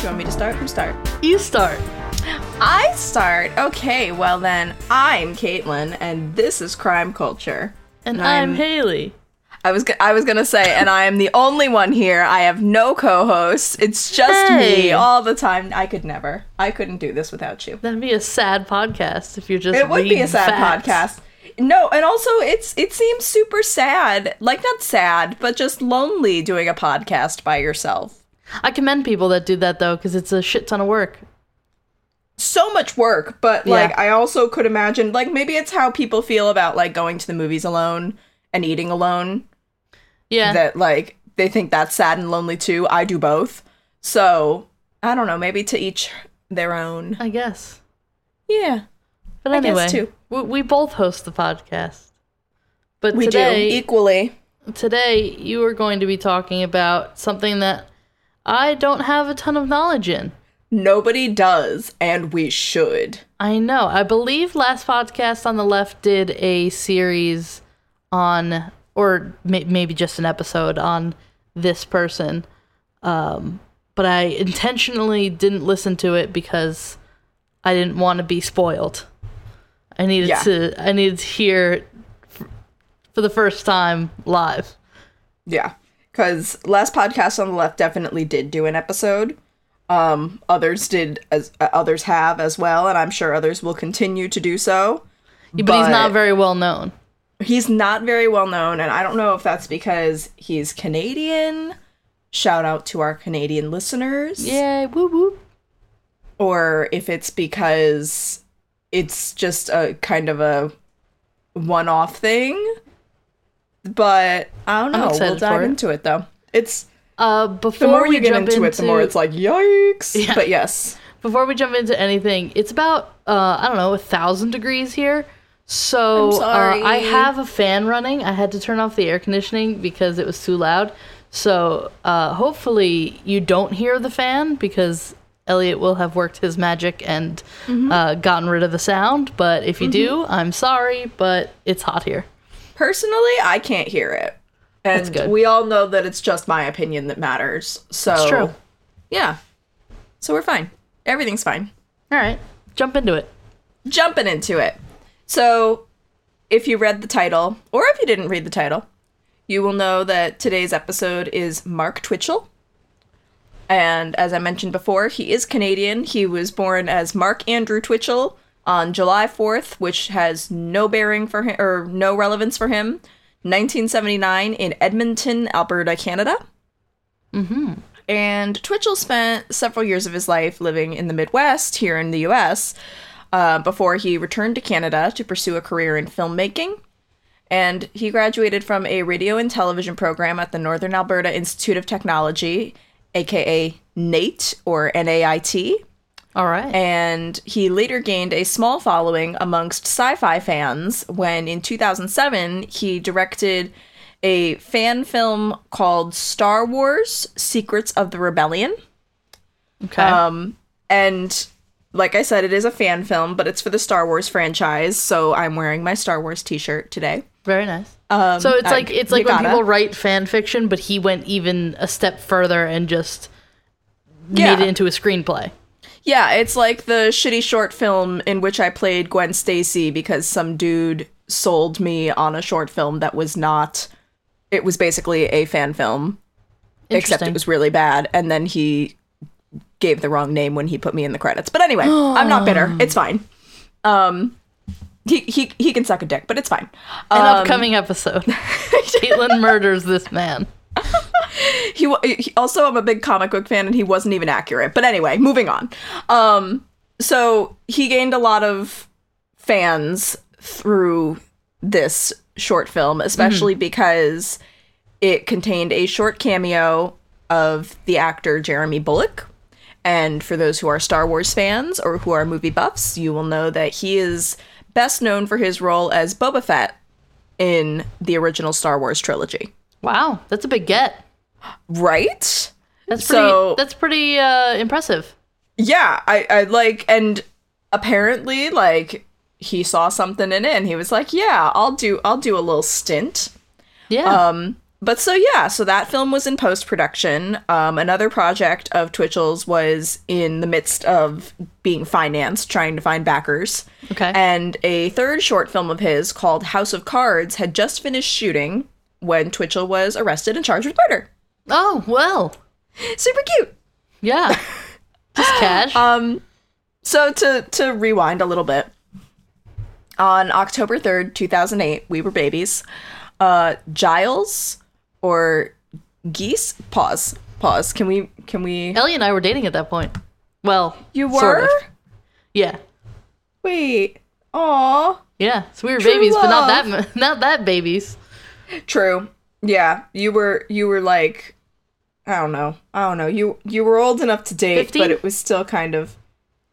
Do you want me to start? Who start? You start. I start. Okay, well then, I'm Caitlin, and this is Crime Culture. And, I'm, Haley. I was I was gonna say, and I am the only one here. I have no co-hosts. It's just Hey. me all the time. I could never. I couldn't do this without you. That'd be a sad podcast if you're just. It would be a sad facts. podcast. No, and also it's it seems super sad. Like not sad, but just lonely doing a podcast by yourself. I commend people that do that though, because it's a shit ton of work. so much work, but Yeah. like I also could imagine like maybe it's how people feel about like going to the movies alone and eating alone Yeah. that like they think that's sad and lonely too. I do both. So, I don't know, maybe to each their own. I guess. Yeah. But I guess anyway, too. We, we both host the podcast. But We today, do equally. today you are going to be talking about something that I don't have a ton of knowledge in. Nobody does and we should. I know. I believe last podcast on the left did a series on, or may- maybe just an episode on this person. Um, but I intentionally didn't listen to it because I didn't want to be spoiled. I needed Yeah. to. I needed to hear f- for the first time live. Yeah. Cuz last podcast on the left definitely did do an episode. Um others did as uh, others have as well and I'm sure others will continue to do so. But, he's not very well known. He's not very well known, and I don't know if that's because he's Canadian. Shout out to our Canadian listeners. Yay! Woo woo. Or if it's because it's just a kind of a one off thing. But I don't know. We'll dive it. into it though. It's Uh, the more we you get jump into, it, the more it's like yikes. Yeah. But yes. before we jump into anything, it's about uh, I don't know a thousand degrees here. So. Uh, I have a fan running. I had to turn off the air conditioning because it was too loud. So uh, hopefully you don't hear the fan because Elliot will have worked his magic and Mm-hmm. uh, gotten rid of the sound. But if you do, I'm sorry, but it's hot here. Personally, I can't hear it. And That's good. we all know that it's just my opinion that matters. So It's true. Yeah. So we're fine. Everything's fine. All right, jump into it. Jumping into it. So, if you read the title, or if you didn't read the title, you will know that today's episode is Mark Twitchell. And as I mentioned before, he is Canadian. He was born as Mark Andrew Twitchell on July 4th, which has no bearing for him or no relevance for him. 1979 in Edmonton, Alberta, Canada. And Twitchell spent several years of his life living in the Midwest here in the US uh, before he returned to Canada to pursue a career in filmmaking. And he graduated from a radio and television program at the Northern Alberta Institute of Technology, aka NAIT or NAIT. All right. And he later gained a small following amongst sci fi fans when in 2007 he directed a fan film called Star Wars Secrets of the Rebellion. okay. Um, and like I said, it is a fan film, but it's for the Star Wars franchise, so I'm wearing my Star Wars t shirt today. Very nice. Um, So it's like it's like when people write fan fiction, but he went even a step further and just Yeah. made it into a screenplay. Yeah, it's like the shitty short film in which I played Gwen Stacy because some dude sold me on a short film that was not. It was basically a fan film, except it was really bad, and then he gave the wrong name when he put me in the credits. But anyway, I'm not bitter. It's fine. Um, he he he can suck a dick, but it's fine. An Um, upcoming episode. Caitlin murders this man. he, he also I'm a big comic book fan and he wasn't even accurate. But anyway, moving on. Um so he gained a lot of fans through this short film, especially because it contained a short cameo of the actor Jeremy Bulloch. And for those who are Star Wars fans or who are movie buffs, you will know that he is best known for his role as Boba Fett in the original Star Wars trilogy. Wow, that's a big get. Right? That's pretty. So- that's pretty uh, impressive. yeah i i like and apparently like he saw something in it and he was like yeah i'll do i'll do a little stint Yeah. um but so yeah, so that film was in post production. Um, another project of Twitchell's was in the midst of being financed, trying to find backers. Okay. And a third short film of his called House of Cards had just finished shooting when Twitchell was arrested and charged with murder. Oh well, Super cute. yeah. Just cash. Um, so to to rewind a little bit, on October third, two thousand eight, we were babies. Uh, Giles or Geese? Pause. Pause. Can we? Can we? Ellie and I were dating at that point. Well, You were? sort of. Yeah. Wait. Aw. Yeah. So we were True babies, but not that not that babies. True. Yeah. You were. You were like. I don't know. I don't know. You you were old enough to date, 15? but it was still kind of.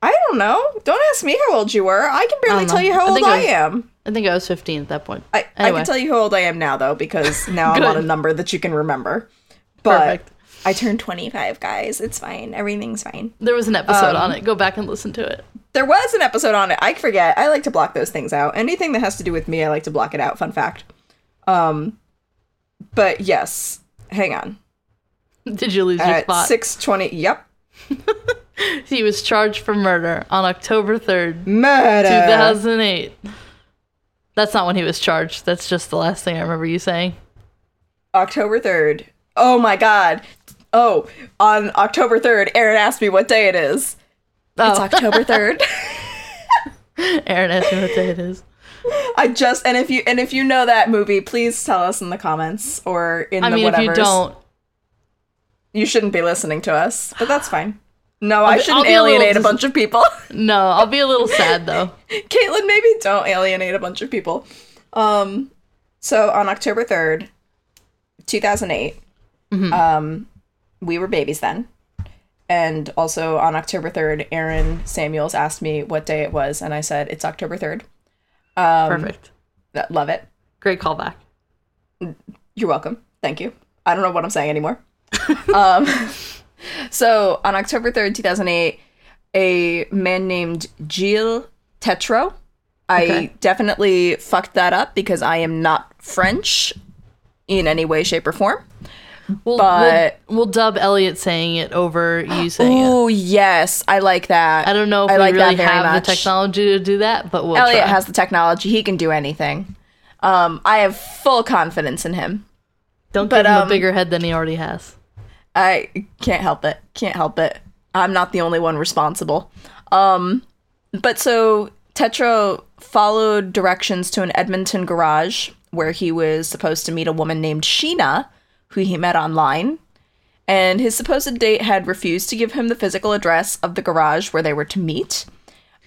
I don't know. Don't ask me how old you were. I can barely don't tell you how I old I, I am. I think I was 15 at that point. I, I can tell you how old I am now though because now I'm on a number that you can remember. But Perfect. I turned 25, guys. It's fine. Everything's fine. There was an episode Um, on it. Go back and listen to it. There was an episode on it. I forget. I like to block those things out. Anything that has to do with me, I like to block it out. Fun fact. Um but yes, hang on. Did you lose your At spot? 6:20. Yep. He was charged for murder on October 3rd, Murder. 2008. That's not when he was charged. That's just the last thing I remember you saying. October 3rd. Oh my god. Oh, on October 3rd, Aaron asked me what day it is. It's Oh, October 3rd. Aaron asked me what day it is. I just and if you and if you know that movie, please tell us in the comments or in the whatever. I the mean, if you don't, you shouldn't be listening to us, but that's fine. No, I be- shouldn't I'll be a little alienate a bunch of people. no, I'll be a little sad though. Caitlin, maybe don't alienate a bunch of people. Um, so on October third, two thousand eight, Mm-hmm. um, we were babies then, and also on October third, Aaron Samuels asked me what day it was, and I said it's October third. Um, Perfect. Love it. Great callback. You're welcome. Thank you. I don't know what I'm saying anymore. Um, so on October 3rd, 2008, a man named Gilles Tetreault. I definitely fucked that up because I am not French in any way, shape, or form. We'll, But- we'll, we'll dub Elliot saying it over you saying it. Oh, yes. I like that. I don't know if I we like really have much. the technology to do that, but we'll Elliot try. has the technology. He can do anything. Um, I have full confidence in him. Don't but, give him um, a bigger head than he already has. I can't help it. Can't help it. I'm not the only one responsible. Um, but so Tetreault followed directions to an Edmonton garage where he was supposed to meet a woman named Sheena, who he met online. And his supposed date had refused to give him the physical address of the garage where they were to meet.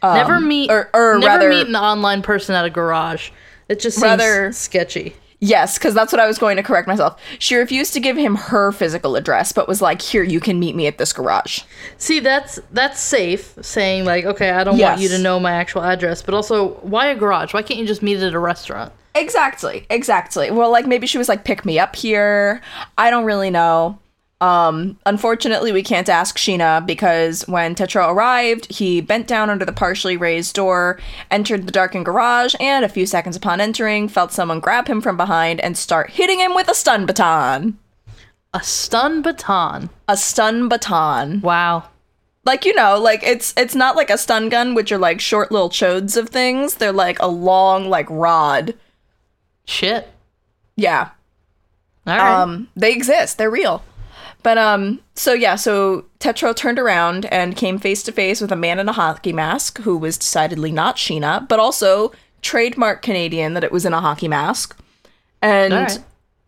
never meet or- or never rather- meet an online person at a garage. It just seems Rather- sketchy. Yes, because that's what I was going to correct myself. She refused to give him her physical address, but was like, "Here, you can meet me at this garage." See, that's that's safe saying like, okay, I don't want you to know my actual address, but also why a garage? Why can't you just meet at a restaurant? Exactly, exactly. Well, like maybe she was like, pick me up here. I don't really know. Um, unfortunately, we can't ask Sheena because when Tetreault arrived, he bent down under the partially raised door, entered the darkened garage, and a few seconds upon entering, felt someone grab him from behind and start hitting him with a stun baton. A stun baton. A stun baton. Wow. Like you know, like it's it's not like a stun gun, which are like short little chodes of things. They're like a long like rod. Shit. Yeah. All right. Um, they exist. They're real. But um, so yeah, so Tetreault turned around and came face to face with a man in a hockey mask who was decidedly not Sheena, but also trademark Canadian that it was in a hockey mask. And right.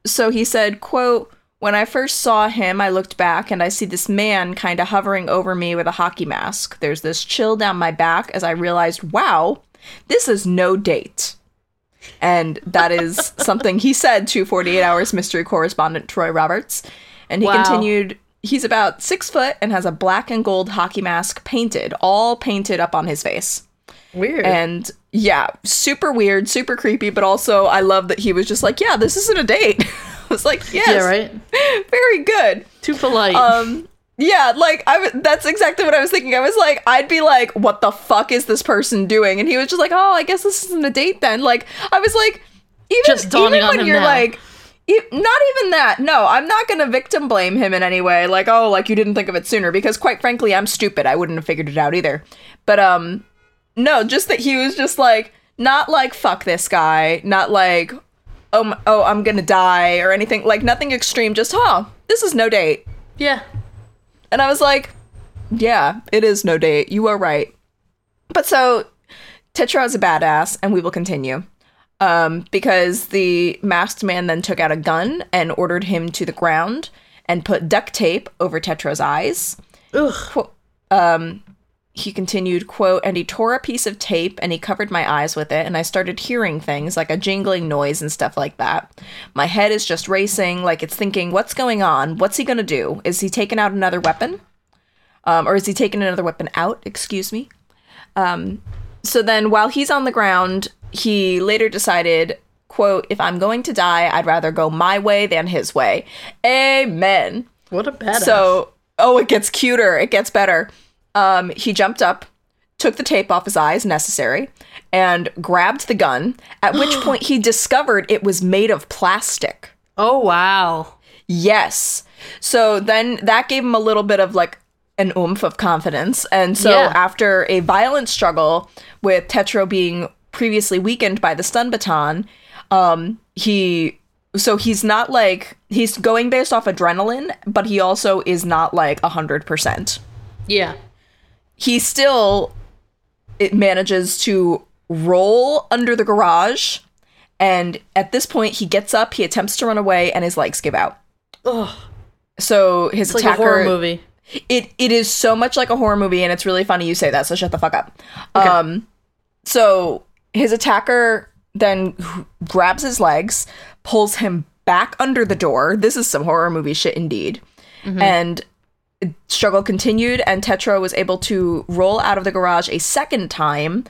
so he said, quote, when I first saw him, I looked back and I see this man kind of hovering over me with a hockey mask. There's this chill down my back as I realized, wow, this is no date. And that is something he said to 48 Hours mystery correspondent Troy Roberts. And he Wow. continued, he's about six foot and has a black and gold hockey mask painted, all painted up on his face. Weird. And yeah, super weird, super creepy, but also I love that he was just like, yeah, this isn't a date. I was like, yes, yeah, right. very good. Too polite. Um, yeah, like I w- that's exactly what I was thinking. I was like, I'd be like, what the fuck is this person doing? And he was just like, oh, I guess this isn't a date then. Like I was like, even Just even when you're now. like, E- not even that. No, I'm not going to victim blame him in any way. Like, oh, like you didn't think of it sooner because quite frankly, I'm stupid. I wouldn't have figured it out either. But um no, just that he was just like not like fuck this guy, not like oh m- oh I'm going to die or anything like nothing extreme, just huh, this is no date. Yeah. And I was like, yeah, it is no date. You are right. But so Tetreault is a badass, and we will continue. Um, because the masked man then took out a gun and ordered him to the ground and put duct tape over Tetreault's eyes. Ugh. Um, he continued, quote, and he tore a piece of tape and he covered my eyes with it, and I started hearing things like a jingling noise and stuff like that. My head is just racing, like it's thinking, what's going on? What's he gonna do? Is he taking out another weapon? Um, or is he taking another weapon out? Excuse me. Um, so then while he's on the ground, he later decided, quote, if I'm going to die, I'd rather go my way than his way. Amen. What a badass. So, oh, it gets cuter. It gets better. Um, he jumped up, took the tape off his eyes, necessary, and grabbed the gun. At which point he discovered it was made of plastic. oh wow. Yes. So then that gave him a little bit of like an oomph of confidence. And so Yeah. after a violent struggle with Tetreault being previously weakened by the stun baton, um, he so he's not like he's going based off adrenaline, but he also is not like a hundred percent. Yeah. He still it manages to roll under the garage, and at this point he gets up, he attempts to run away, and his legs give out. Ugh. So his It's like a horror movie. it it is so much like a horror movie and it's really funny you say that so shut the fuck up um so his attacker then grabs his legs pulls him back under the door. This is some horror movie shit indeed. Mm-hmm. And struggle continued and Tetreault was able to roll out of the garage a second time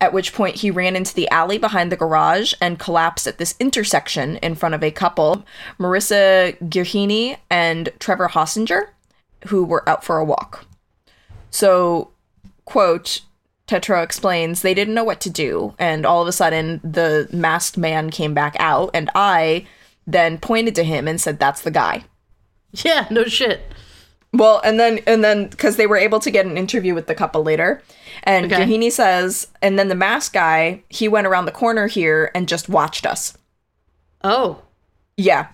at which point he ran into the alley behind the garage and collapsed at this intersection in front of a couple, Marissa Girhini and Trevor Hossinger, who were out for a walk. So, quote, Tetreault explains they didn't know what to do, and all of a sudden the masked man came back out, and I then pointed to him and said, That's the guy. Yeah, no shit. Well, and then and then because they were able to get an interview with the couple later, and Okay. Gahini says, and then the mask guy he went around the corner here and just watched us. Oh. Yeah,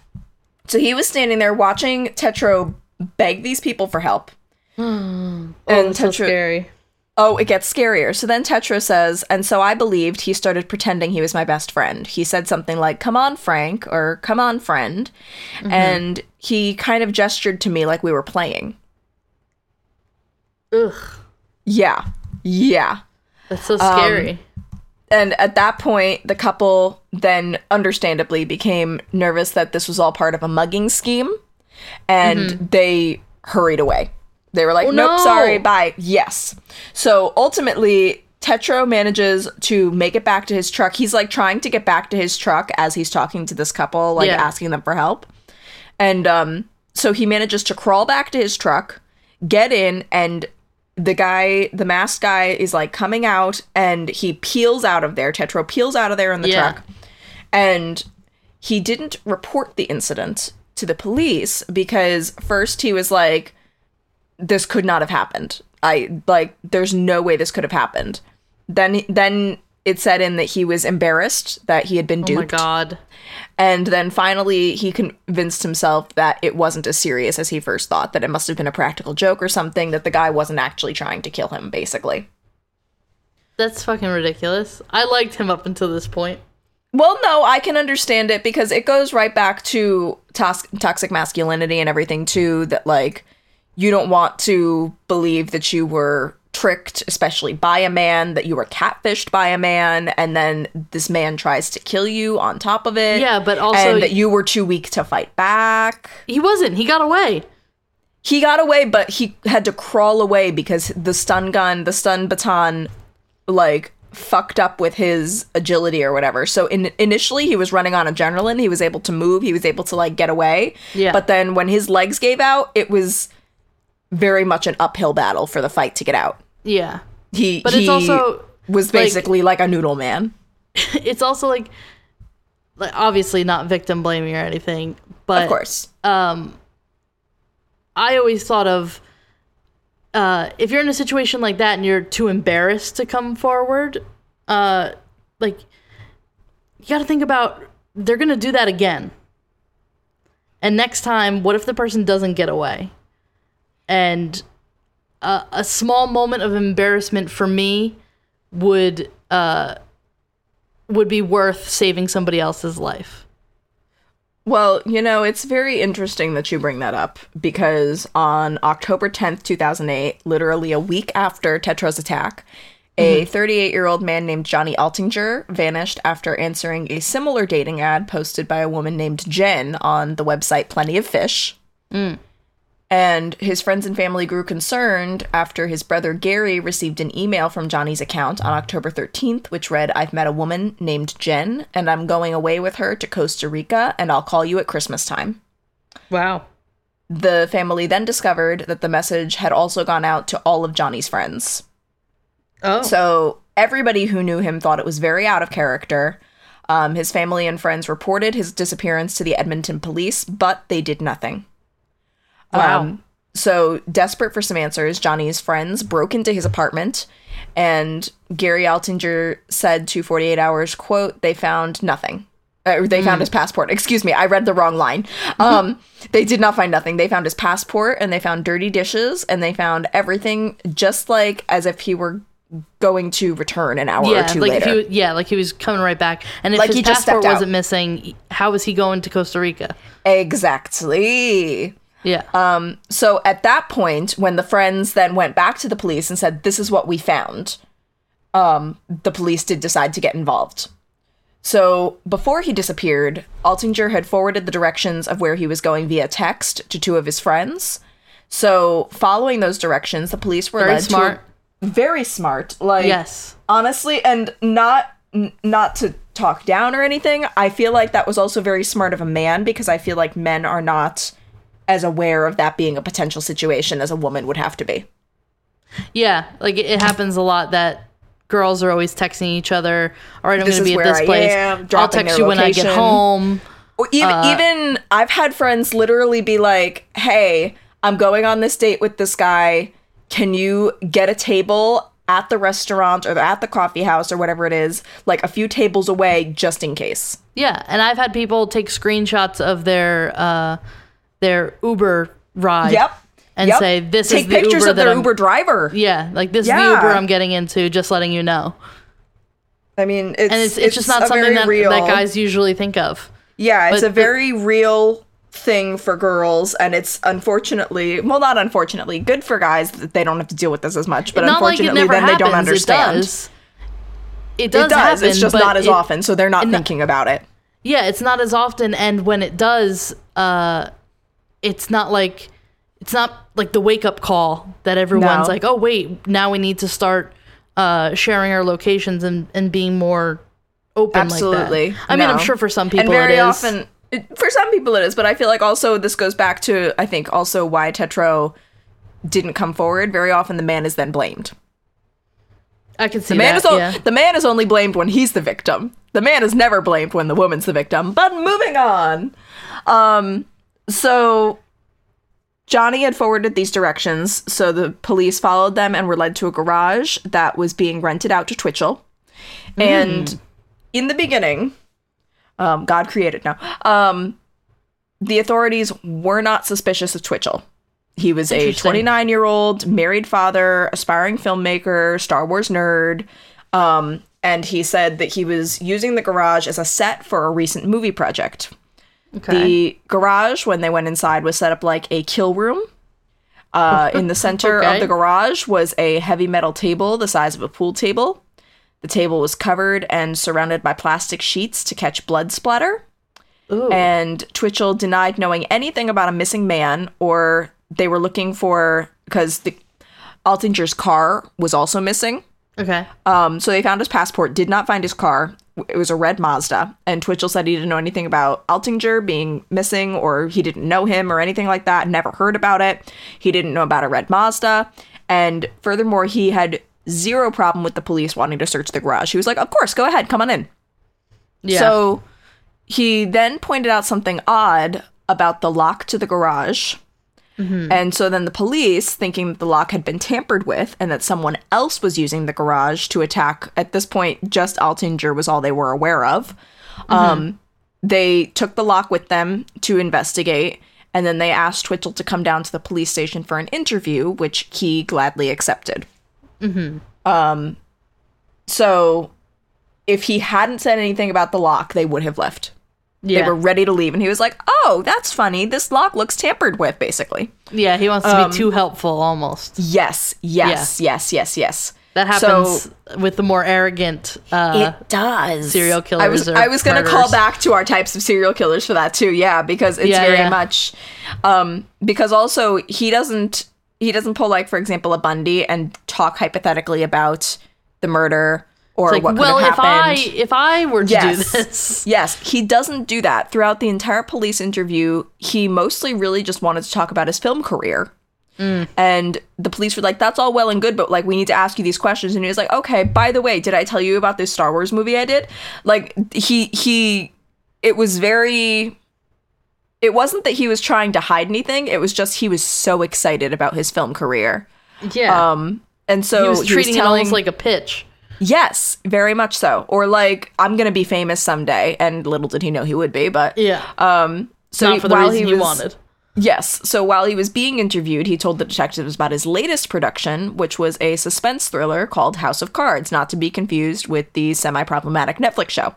so he was standing there watching Tetreault beg these people for help. Oh, And that's so scary. Oh, it gets scarier. So then Tetreault says, and so I believed he started pretending he was my best friend. He said something like, Come on, Frank, or Come on, friend. And he kind of gestured to me like we were playing. Ugh. Yeah. Yeah. That's so Um, scary. And at that point, the couple then understandably became nervous that this was all part of a mugging scheme. And they hurried away. They were like, Oh, nope, no. sorry, bye. Yes. So ultimately, Tetreault manages to make it back to his truck. He's like trying to get back to his truck as he's talking to this couple, like Yeah. asking them for help. And um, so he manages to crawl back to his truck, get in, and the guy, the masked guy, is like coming out and he peels out of there. Tetreault peels out of there in the Yeah. truck. And he didn't report the incident to the police because first he was like, this could not have happened. I like there's no way this could have happened. Then then it said in that he was embarrassed that he had been Oh my god. And then finally, he convinced himself that it wasn't as serious as he first thought, that it must have been a practical joke or something, that the guy wasn't actually trying to kill him, basically. That's fucking ridiculous. I liked him up until this point. Well, no, I can understand it because it goes right back to tos- toxic masculinity and everything, too, that, like, you don't want to believe that you were tricked, especially by a man, that you were catfished by a man, and then this man tries to kill you on top of it. Yeah, but also- And that you were too weak to fight back. He wasn't. He got away. He got away, but he had to crawl away because the stun gun, the stun baton, like fucked up with his agility or whatever. So in, initially he was running on adrenaline. He was able to move. He was able to like get away. Yeah. But then when his legs gave out, it was very much an uphill battle for the fight to get out. Yeah. He But he it's also was basically like, a noodle man. it's also like like, obviously not victim blaming or anything, but of course. Um I always thought of uh, if you're in a situation like that and you're too embarrassed to come forward, uh, like you got to think about they're gonna do that again. And next time, what if the person doesn't get away? And a, a small moment of embarrassment for me would uh, would be worth saving somebody else's life. Well, you know, it's very interesting that you bring that up because on October 10th, 2008, literally a week after Tetreault's attack, a 38 year old man named Johnny Altinger vanished after answering a similar dating ad posted by a woman named Jen on the website Plenty of Fish. And his friends and family grew concerned after his brother Gary received an email from Johnny's account on October 13th, which read, I've met a woman named Jen, and I'm going away with her to Costa Rica, and I'll call you at Christmas time. Wow. The family then discovered that the message had also gone out to all of Johnny's friends. Oh. So everybody who knew him thought it was very out of character. Um, his family and friends reported his disappearance to the Edmonton police, but they did nothing. Wow. Um, so, desperate for some answers, Johnny's friends broke into his apartment, and Gary Altinger said to 48 Hours, quote, they found nothing. Uh, they found his passport. Excuse me, I read the wrong line. Um, they did not find nothing. They found his passport, and they found dirty dishes, and they found everything just like as if he were going to return an hour yeah, or two like later. if he, yeah, like he was coming right back. And if Like his passport wasn't missing, how was he going to Costa Rica? exactly. Yeah. Um, so at that point, when the friends then went back to the police and said, "This is what we found," um, the police did decide to get involved. So before he disappeared, Altinger had forwarded the directions of where he was going via text to two of his friends. So following those directions, the police were Very smart. very smart. Like yes. honestly and not n- not to talk down or anything i feel like that was also very smart of a man because i feel like men are not as aware of that being a potential situation as a woman would have to be Yeah, like it, it happens a lot that girls are always texting each other. All right, I'm going to be at this I place. am, I'll text you when I get home. or even even i've had friends literally be like hey i'm going on this date with this guy can you get a table at the restaurant or at the coffee house or whatever it is like a few tables away just in case Yeah, and I've had people take screenshots of their uh their Uber ride. yep And Yep. say this take is the pictures Uber of their I'm, uber driver Yeah, like this is the Uber I'm getting into. Just letting you know. I mean, it's And it's it's, just not something that, real. that guys usually think of. Yeah, it's but- a very real thing for girls, and it's unfortunately, well, not unfortunately, good for guys that they don't have to deal with this as much. But not like unfortunately, then happens. they don't understand. It does. It does, It does. happen. it's just not as it- often, so they're not thinking about it. Yeah, it's not as often, and when it does, uh, it's not like it's not like the wake up call that everyone's No. like, oh wait, now we need to start uh, sharing our locations and and being more open. Absolutely. Like that. I mean, I'm sure for some people and very it is. often, it, for some people it is, but I feel like also this goes back to I think also why Tetreault didn't come forward. Very often, the man is then blamed. I can see The man that. is o- yeah. the man is only blamed when he's the victim. The man is never blamed when the woman's the victim. But moving on. Um so Johnny had forwarded these directions, so the police followed them and were led to a garage that was being rented out to Twitchell. And in the beginning, um, God created now. Um, the authorities were not suspicious of Twitchell. He was a 29 year old married father, aspiring filmmaker, Star Wars nerd. Um, and he said that he was using the garage as a set for a recent movie project. Okay. The garage, when they went inside, was set up like a kill room. Uh, in the center Okay. of the garage was a heavy metal table the size of a pool table. The table was covered and surrounded by plastic sheets to catch blood splatter. Ooh. And Twitchell denied knowing anything about a missing man, or they were looking for because the Altinger's car was also missing. Okay. Um, so they found his passport, did not find his car. It was a red Mazda, and Twitchell said he didn't know anything about Altinger being missing, or he didn't know him or anything like that. Never heard about it. He didn't know about a red Mazda, and furthermore, he had zero problem with the police wanting to search the garage. He was like, "Of course, go ahead, come on in." Yeah. So he then pointed out something odd about the lock to the garage. And so then the police, thinking that the lock had been tampered with and that someone else was using the garage to attack, at this point, just Altinger was all they were aware of. Um, they took the lock with them to investigate, and then they asked Twitchell to come down to the police station for an interview, which he gladly accepted. Um, so if he hadn't said anything about the lock, they would have left. Yeah. They were ready to leave, and he was like, "Oh, that's funny. This lock looks tampered with, basically." yeah, he wants to Um, be too helpful almost. Yes, yes, yes, yes, yes. That So- happens with the more arrogant uh it does. serial I was killers I was gonna call back to our types of serial killers for that too. Yeah, because it's Yeah, very yeah. much um because also he doesn't he doesn't pull like for example a Bundy and talk hypothetically about the murder or like, what could well, have if I if I were to Yes. do this. Yes, he doesn't do that. Throughout the entire police interview, he mostly really just wanted to talk about his film career. And the police were like, that's all well and good, but like, we need to ask you these questions. And he was like, okay, by the way, did I tell you about this Star Wars movie I did? Like, he, he, it was very, it wasn't that he was trying to hide anything. It was just he was so excited about his film career. Yeah. Um, and so he was treating it telling, almost like a pitch. Yes, very much so. Or like, I'm gonna be famous someday, and little did he know he would be. But Yeah. um, so Not for the while reason he was, wanted. Yes, so while he was being interviewed, he told the detectives about his latest production, which was a suspense thriller called House of Cards, not to be confused with the semi-problematic Netflix show.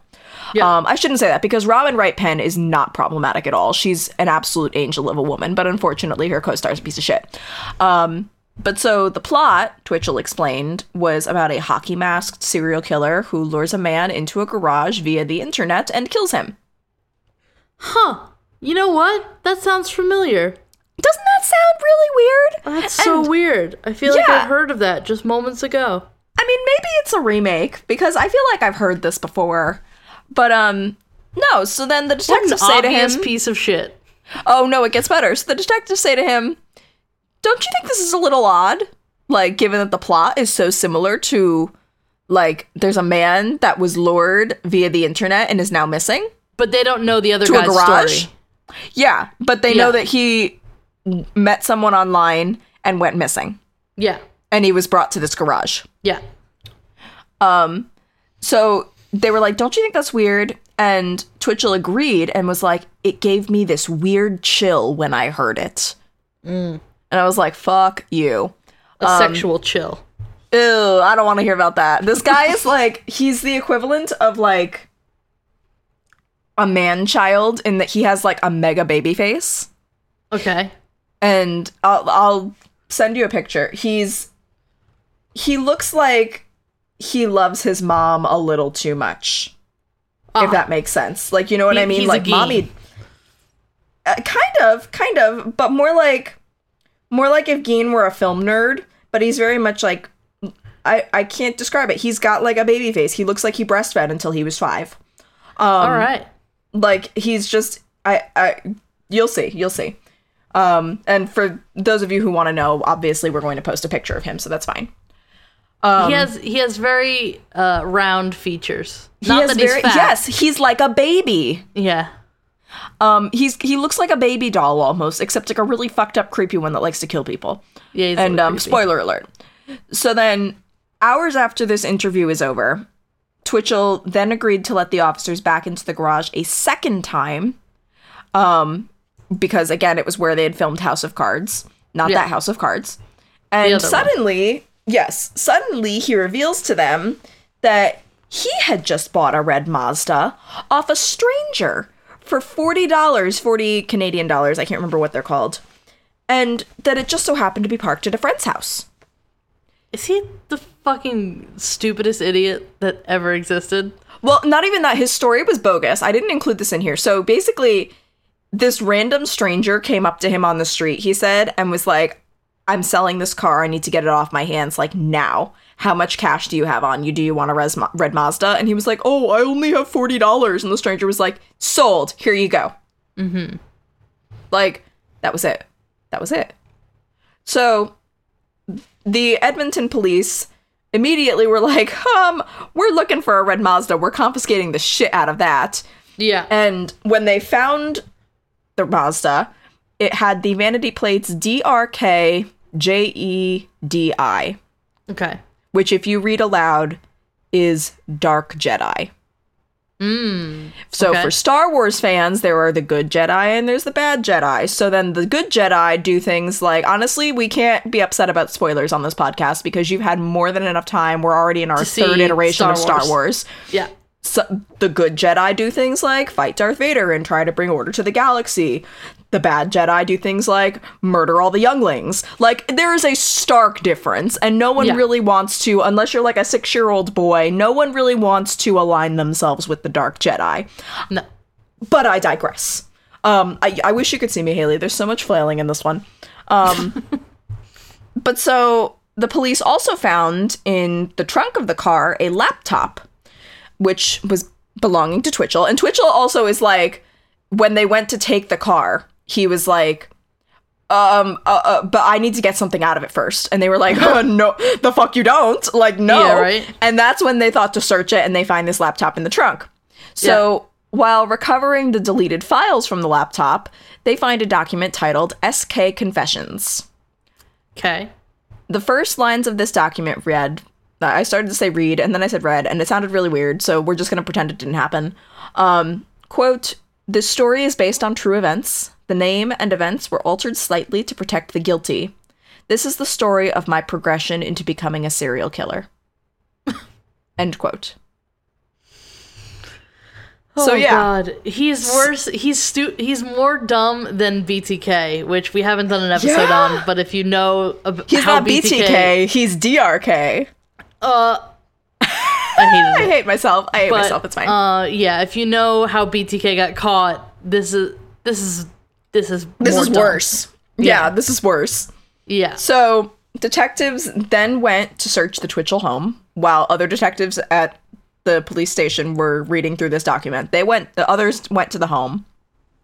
Yeah. Um, I shouldn't say that because Robin Wright Penn is not problematic at all. She's an absolute angel of a woman, but unfortunately, her co star is a piece of shit. Um, but so the plot, Twitchell explained, was about a hockey masked serial killer who lures a man into a garage via the internet and kills him. Huh. You know what? That sounds familiar. Doesn't that sound really weird? That's so weird. I feel like Yeah. I've heard of that just moments ago. I mean, maybe it's a remake because I feel like I've heard this before. But um no, so then the detectives say to him, piece of shit. "Oh no, it gets better." So the detectives say to him, "Don't you think this is a little odd? Like given that the plot is so similar to like there's a man that was lured via the internet and is now missing But they don't know the other to a garage?" story. Yeah, but they Yeah. know that he met someone online and went missing Yeah. and he was brought to this garage. Yeah. Um, So they were like, Don't you think that's weird? And Twitchell agreed and was like, It gave me this weird chill when I heard it. And I was like, Fuck you. A Um, sexual chill. Ew, I don't want to hear about that. This guy is like, he's the equivalent of like a man child in that he has like a mega baby face. Okay. and I'll, I'll send you a picture. He's he looks like he loves his mom a little too much. Ah. If that makes sense. Like you know what He- I mean? Like mommy uh, kind of, kind of, but more like more like if Gein were a film nerd, but he's very much like I I can't describe it. He's got like a baby face. He looks like he breastfed until he was 5 All right. like he's just I I you'll see you'll see um and for those of you who want to know obviously we're going to post a picture of him so that's fine um, he has he has very uh, round features. he has very fat. yes he's like a baby Yeah. Um he's he looks like a baby doll almost except like a really fucked up creepy one that likes to kill people Yeah. And um spoiler alert so then hours after this interview is over twitchell then agreed to let the officers back into the garage a second time um because again it was where they had filmed house of cards not Yeah. that house of cards and other one. suddenly yes suddenly he reveals to them that he had just bought a red mazda off a stranger for $40 40 canadian dollars i can't remember what they're called and that it just so happened to be parked at a friend's house Is he the fucking stupidest idiot that ever existed? Well, not even that. His story was bogus. I didn't include this in here. So basically, this random stranger came up to him on the street, he said, and was like, I'm selling this car. I need to get it off my hands, like now. How much cash do you have on you? Do you want a res- red Mazda? And he was like, Oh, I only have $40. And the stranger was like, Sold. Here you go. Mm-hmm. Like, that was it. That was it. So the Edmonton police immediately were like, um, we're looking for a red Mazda. We're confiscating the shit out of that. Yeah. And when they found the Mazda, it had the vanity plates DRK JEDI, okay. Which, if you read aloud, is Dark Jedi. Mm. So Okay. for Star Wars fans, there are the good Jedi and there's the bad Jedi. So then the good Jedi do things like honestly, we can't be upset about spoilers on this podcast because you've had more than enough time. We're already in our To third iteration Star of Star Wars. Wars. Yeah. So the good Jedi do things like fight Darth Vader and try to bring order to the galaxy. The bad Jedi do things like murder all the younglings. Like there is a stark difference, and no one Yeah. really wants to, unless you're like a six-year-old boy, no one really wants to align themselves with the dark Jedi. No. But I digress. Um, I, I wish you could see me, Haley. There's so much flailing in this one. Um, but so the police also found in the trunk of the car a laptop, which was belonging to Twitchell. And Twitchell also is like, when they went to take the car, he was like, um, uh, uh, but I need to get something out of it first. And they were like, oh, no, the fuck you don't. Like, no. Yeah, right. And that's when they thought to search it and they find this laptop in the trunk. So while recovering the deleted files from the laptop, they find a document titled SK Confessions. Okay. The first lines of this document read, I started to say read and then I said read, and it sounded really weird, so we're just going to pretend it didn't happen. Um, quote, this story is based on true events. The name and events were altered slightly to protect the guilty. This is the story of my progression into becoming a serial killer. End quote. So, oh yeah. God, he's worse. He's stu- He's more dumb than BTK, which we haven't done an episode Yeah. on. But if you know ab- He's how not BTK, he's DRK. Uh, I I hated it. hate myself. I hate But myself. It's fine. uh, yeah, if you know how BTK got caught, this is this is this is this more is dumb. worse. Yeah. Yeah. this is worse. Yeah. So, detectives then went to search the Twitchell home while other detectives at the police station were reading through this document. They went, the others went to the home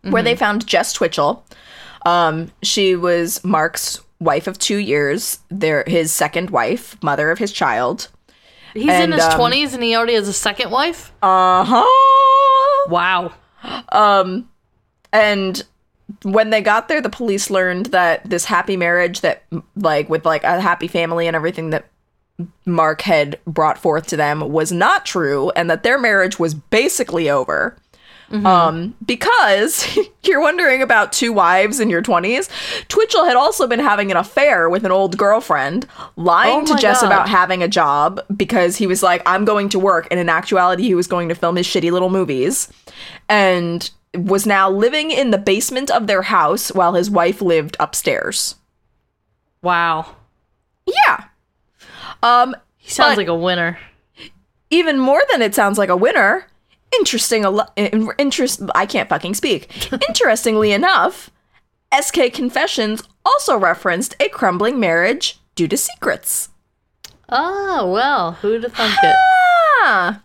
where they found Jess Twitchell. Um, she was Mark's wife of two years, their his second wife, mother of his child. He's in and, his um, twenties and he already has a second wife. Uh huh. Wow. Um, and when they got there the police learned that this happy marriage that like with like a happy family and everything that mark had brought forth to them was not true and that their marriage was basically over um because you're wondering about two wives in your 20s twitchell had also been having an affair with an old girlfriend lying Oh to jess God. about having a job because he was like i'm going to work and in actuality he was going to film his shitty little movies and was now living in the basement of their house while his wife lived upstairs. Wow. Yeah. Um He sounds like a winner. even more than it sounds like a winner, interesting a interest I can't fucking speak. Interestingly enough, SK Confessions also referenced a crumbling marriage due to secrets. Oh well, who'd have thunk it? Ah.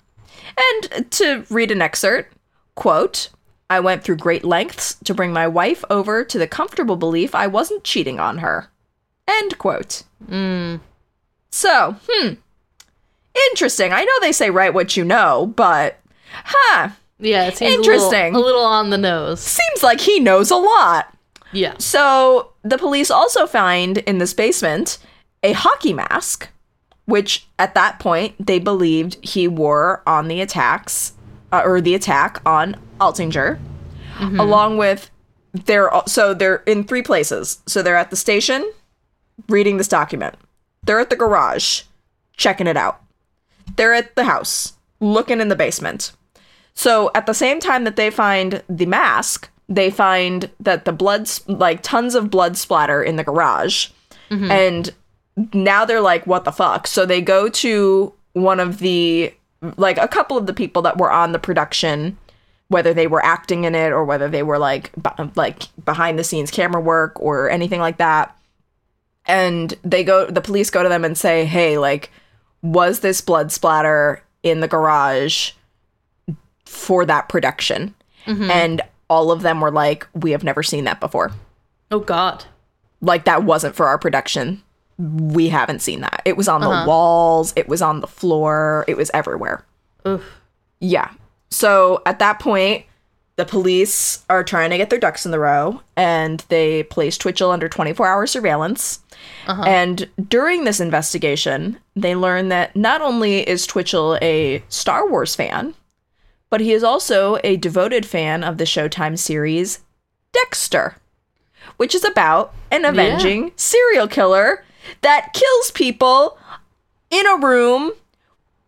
And to read an excerpt, quote, I went through great lengths to bring my wife over to the comfortable belief I wasn't cheating on her. End quote. Mm. So, hmm. Interesting. I know they say write what you know, but huh. Yeah, it seems Interesting. A little, a little on the nose. Seems like he knows a lot. Yeah. So the police also find in this basement a hockey mask, which at that point they believed he wore on the attacks uh, or the attack on Altinger, along with they're so they're in three places. So they're at the station reading this document. They're at the garage checking it out. They're at the house looking in the basement. So at the same time that they find the mask, they find that the blood, like tons of blood splatter in the garage. Mm-hmm. And now they're like, what the fuck? So they go to one of the, like a couple of the people that were on the production, whether they were acting in it or whether they were like, b- like behind the scenes camera work or anything like that. And they go, the police go to them and say, hey, like, was this blood splatter in the garage for that production. Mm-hmm. And all of them were like, we have never seen that before. Oh God. Like, that wasn't for our production. We haven't seen that. It was on the uh-huh. walls, it was on the floor, it was everywhere. Oof. Yeah. So at that point, the police are trying to get their ducks in the row and they place Twitchell under 24 hour surveillance. Uh-huh. And during this investigation, they learn that not only is Twitchell a Star Wars fan, but he is also a devoted fan of the Showtime series Dexter, which is about an avenging serial killer that kills people in a room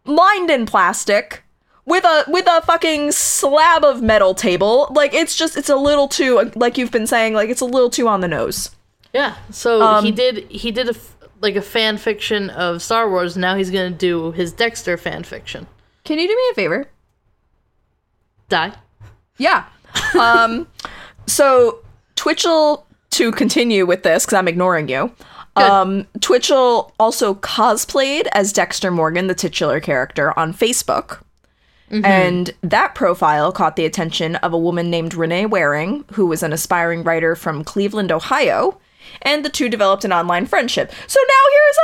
lined in plastic with a with a fucking slab of metal table. Like it's just it's a little too like you've been saying like it's a little too on the nose. Yeah. So Um, he did he did a like a fan fiction of Star Wars. Now he's gonna do his Dexter fan fiction. Can you do me a favor? Die. Yeah. Um so Twitchell to continue with this cuz I'm ignoring you. Good. Um Twitchell also cosplayed as Dexter Morgan, the titular character on Facebook. And that profile caught the attention of a woman named Renee Waring, who was an aspiring writer from Cleveland, Ohio, and the two developed an online friendship. So now here's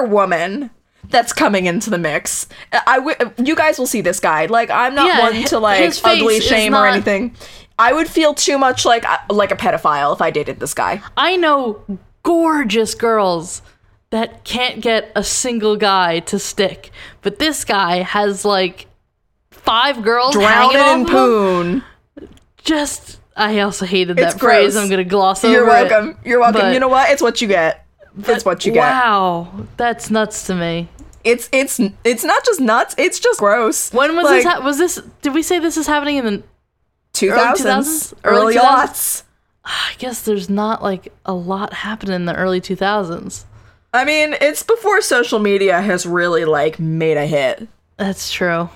another woman that's coming into the mix. I w- you guys will see this guy. Like I'm not Yeah, one to like ugly shame or anything. I would feel too much like uh, like a pedophile if I dated this guy. I know gorgeous girls that can't get a single guy to stick, but this guy has like five girls Drowning in off of him. poon. Just I also hated It's that phrase. gross. I'm gonna gloss over You're it. welcome. You're welcome. you know what? It's what you get. It's what you get. Wow, that's nuts to me. It's it's it's not just nuts. It's just gross. When was Like, this? Ha- was this? Did we say this is happening in the? 2000s, 2000s? early aughts. Ah, I guess there's not like a lot happening in the early 2000s. I mean, it's before social media has really like made a hit. That's true.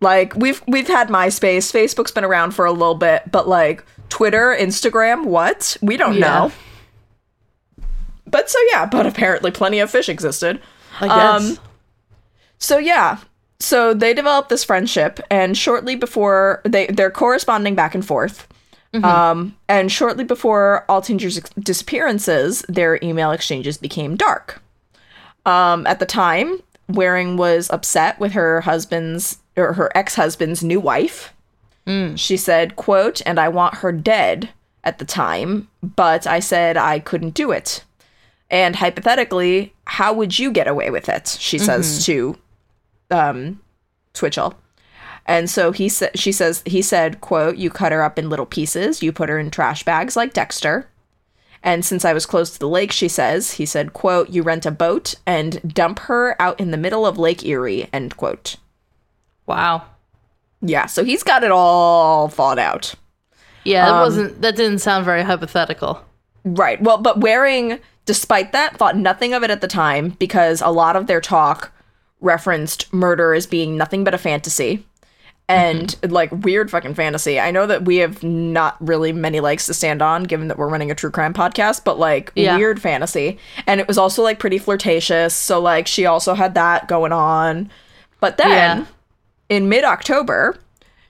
Like we've we've had MySpace, Facebook's been around for a little bit, but like Twitter, Instagram, what? We don't Yeah. know. But so yeah, but apparently plenty of fish existed. I guess. Um, So yeah, so they develop this friendship, and shortly before they they're corresponding back and forth. Um, and shortly before Altinger's disappearances, their email exchanges became dark. Um, at the time, Waring was upset with her husband's or her ex-husband's new wife. She said, "quote and I want her dead." At the time, but I said I couldn't do it. And hypothetically, how would you get away with it? She says to um, Twitchell. And so he said, she says, he said, quote, you cut her up in little pieces, you put her in trash bags like Dexter. And since I was close to the lake, she says, he said, quote, you rent a boat and dump her out in the middle of Lake Erie, end quote. wow. Yeah, so he's got it all thought out. Yeah, Um, that wasn't. That didn't sound very hypothetical. Right. Well, but Waring, despite that, thought nothing of it at the time because a lot of their talk referenced murder as being nothing but a fantasy and mm-hmm. like weird fucking fantasy. I know that we have not really many legs to stand on given that we're running a true crime podcast, but like Yeah. weird fantasy. And it was also like pretty flirtatious. So like she also had that going on. But then Yeah. in mid October,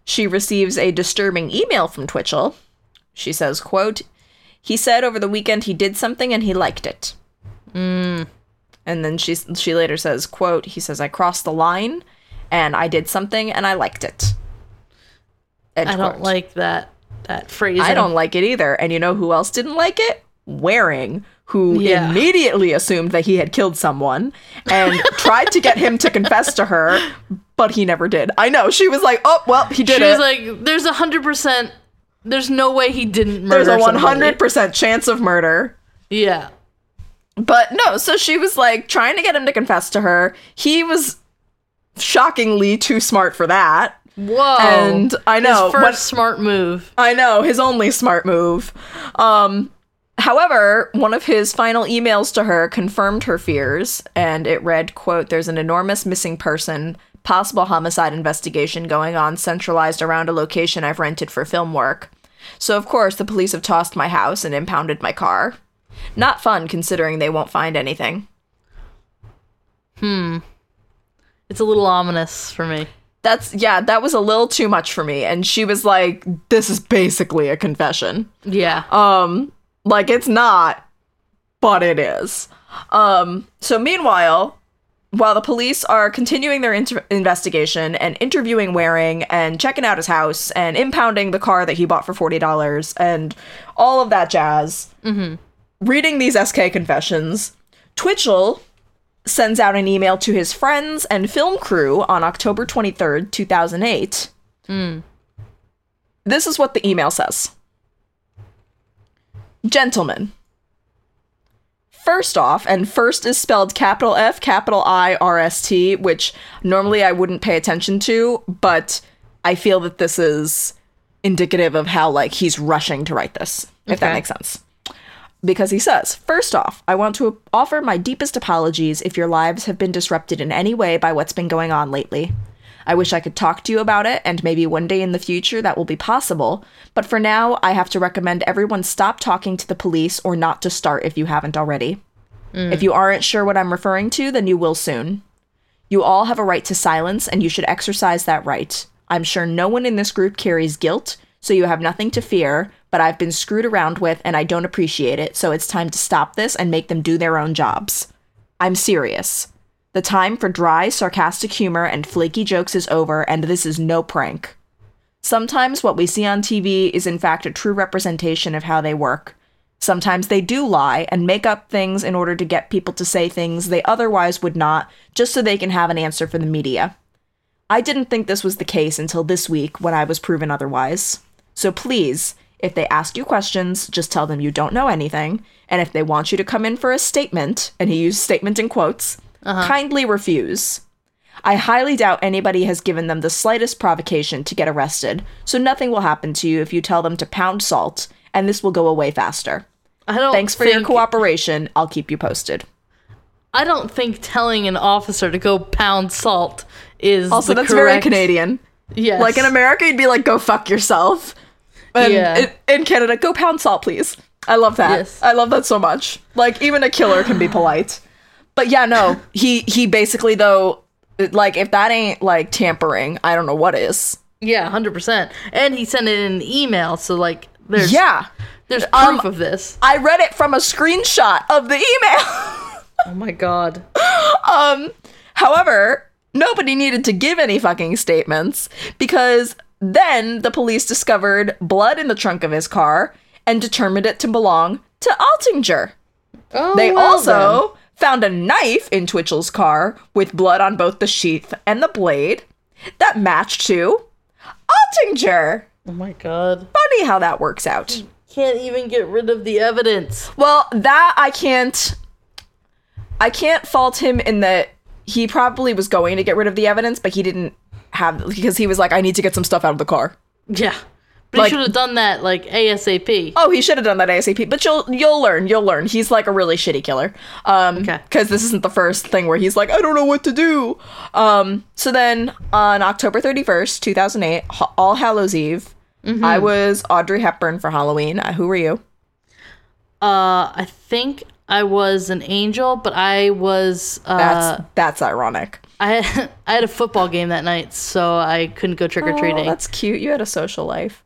she receives a disturbing email from Twitchell. She says, quote, he said over the weekend he did something and he liked it. Mm. And then she she later says, quote, he says, I crossed the line and I did something and I liked it. End I don't quote. like that that phrase. I don't like it either. And you know who else didn't like it? Waring, who Yeah. immediately assumed that he had killed someone and tried to get him to confess to her, but he never did. I know. She was like, "Oh, well, he did She it." was like, "There's a hundred percent. There's no way he didn't murder There's a 100% chance of murder. Yeah. But no, so she was like trying to get him to confess to her. He was shockingly too smart for that. Whoa. And I know, His first what- smart move. I know, his only smart move. Um however, one of his final emails to her confirmed her fears and it read, quote, "There's an enormous missing person, possible homicide investigation going on centralized around a location I've rented for film work. So of course, the police have tossed my house and impounded my car. Not fun considering they won't find anything." Hmm. It's a little ominous for me. That's yeah, that was a little too much for me and she was like, "This is basically a confession." Yeah. Um, like it's not, but it is. Um, so meanwhile, while the police are continuing their inter- investigation and interviewing Waring and checking out his house and impounding the car that he bought for $40 and all of that jazz, mm-hmm. reading these SK confessions, Twitchell sends out an email to his friends and film crew on October 23rd, 2008. Mm. This is what the email says. Gentlemen, First off, and first is spelled capital F, capital I, R S T, which normally I wouldn't pay attention to, but I feel that this is indicative of how like he's rushing to write this, if that makes sense. Because he says, First off, I want to offer my deepest apologies if your lives have been disrupted in any way by what's been going on lately. I wish I could talk to you about it, and maybe one day in the future that will be possible, but for now, I have to recommend everyone stop talking to the police or not to start if you haven't already. If you aren't sure what I'm referring to, then you will soon. You all have a right to silence, and you should exercise that right. I'm sure no one in this group carries guilt, so you have nothing to fear, but I've been screwed around with and I don't appreciate it, so it's time to stop this and make them do their own jobs. I'm serious. The time for dry, sarcastic humor and flaky jokes is over, and this is no prank. Sometimes what we see on TV is in fact a true representation of how they work. Sometimes they do lie and make up things in order to get people to say things they otherwise would not, just so they can have an answer for the media. I didn't think this was the case until this week when I was proven otherwise. So please, if they ask you questions, just tell them you don't know anything, and if they want you to come in for a statement, and he used statement in quotes, Uh-huh. kindly refuse. I highly doubt anybody has given them the slightest provocation to get arrested, so nothing will happen to you if you tell them to pound salt, and this will go away faster. I don't Thanks for your cooperation. I'll keep you posted. I don't think telling an officer to go pound salt is Also, that's very Canadian. Yes. Like in America, you'd be like, go fuck yourself. And Yeah. in, in Canada, go pound salt, please. I love that. Yes. I love that so much. Like, even a killer can be polite. But yeah, no, he he basically though, like if that ain't like tampering, I don't know what is. Yeah, hundred percent. And he sent it in an email, so like there's Yeah, there's Um, proof of this. I read it from a screenshot of the email. Oh my god. Um however, nobody needed to give any fucking statements because then the police discovered blood in the trunk of his car and determined it to belong to Altinger. Oh, They well also found a knife in Twitchell's car with blood on both the sheath and the blade that matched to Altinger. Oh my god. Funny how that works out. Can't even get rid of the evidence. Well, that I can't I can't fault him in that he probably was going to get rid of the evidence, but he didn't have because he was like, I need to get some stuff out of the car. Yeah. But Like- he should have done that like ASAP. Oh, he should have done that ASAP, but you'll you'll learn, you'll learn. He's like a really shitty killer. Um Okay. because this isn't the first thing where he's like, I don't know what to do. Um so then on October 31st, 2008, All Hallows Eve, I was Audrey Hepburn for Halloween. Uh, who were you? Uh I think I was an angel, but I was uh That's that's ironic. I had, I had a football game that night, so I couldn't go trick or Oh, treating. that's cute. You had a social life.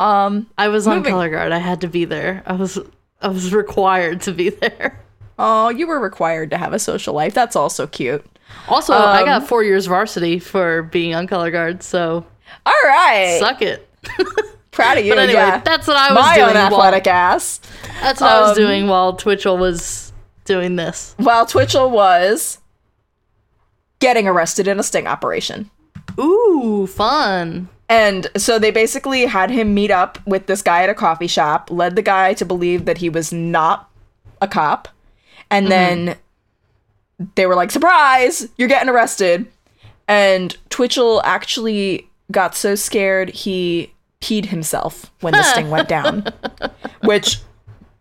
Um I was on color guard. I had to be there. I was I was required to be there. Oh, you were required to have a social life. That's also cute. Also, I Um, got four years varsity for being on color guard, so All right. suck it. Proud of you. But anyway, yeah. that's what I was My doing. unathletic ass. While, that's what I was Um, doing while Twitchell was doing this. While Twitchell was getting arrested in a sting operation. Ooh, fun. And so they basically had him meet up with this guy at a coffee shop, led the guy to believe that he was not a cop. And mm-hmm. then they were like, surprise, you're getting arrested. And Twitchell actually got so scared he peed himself when this thing went down. Which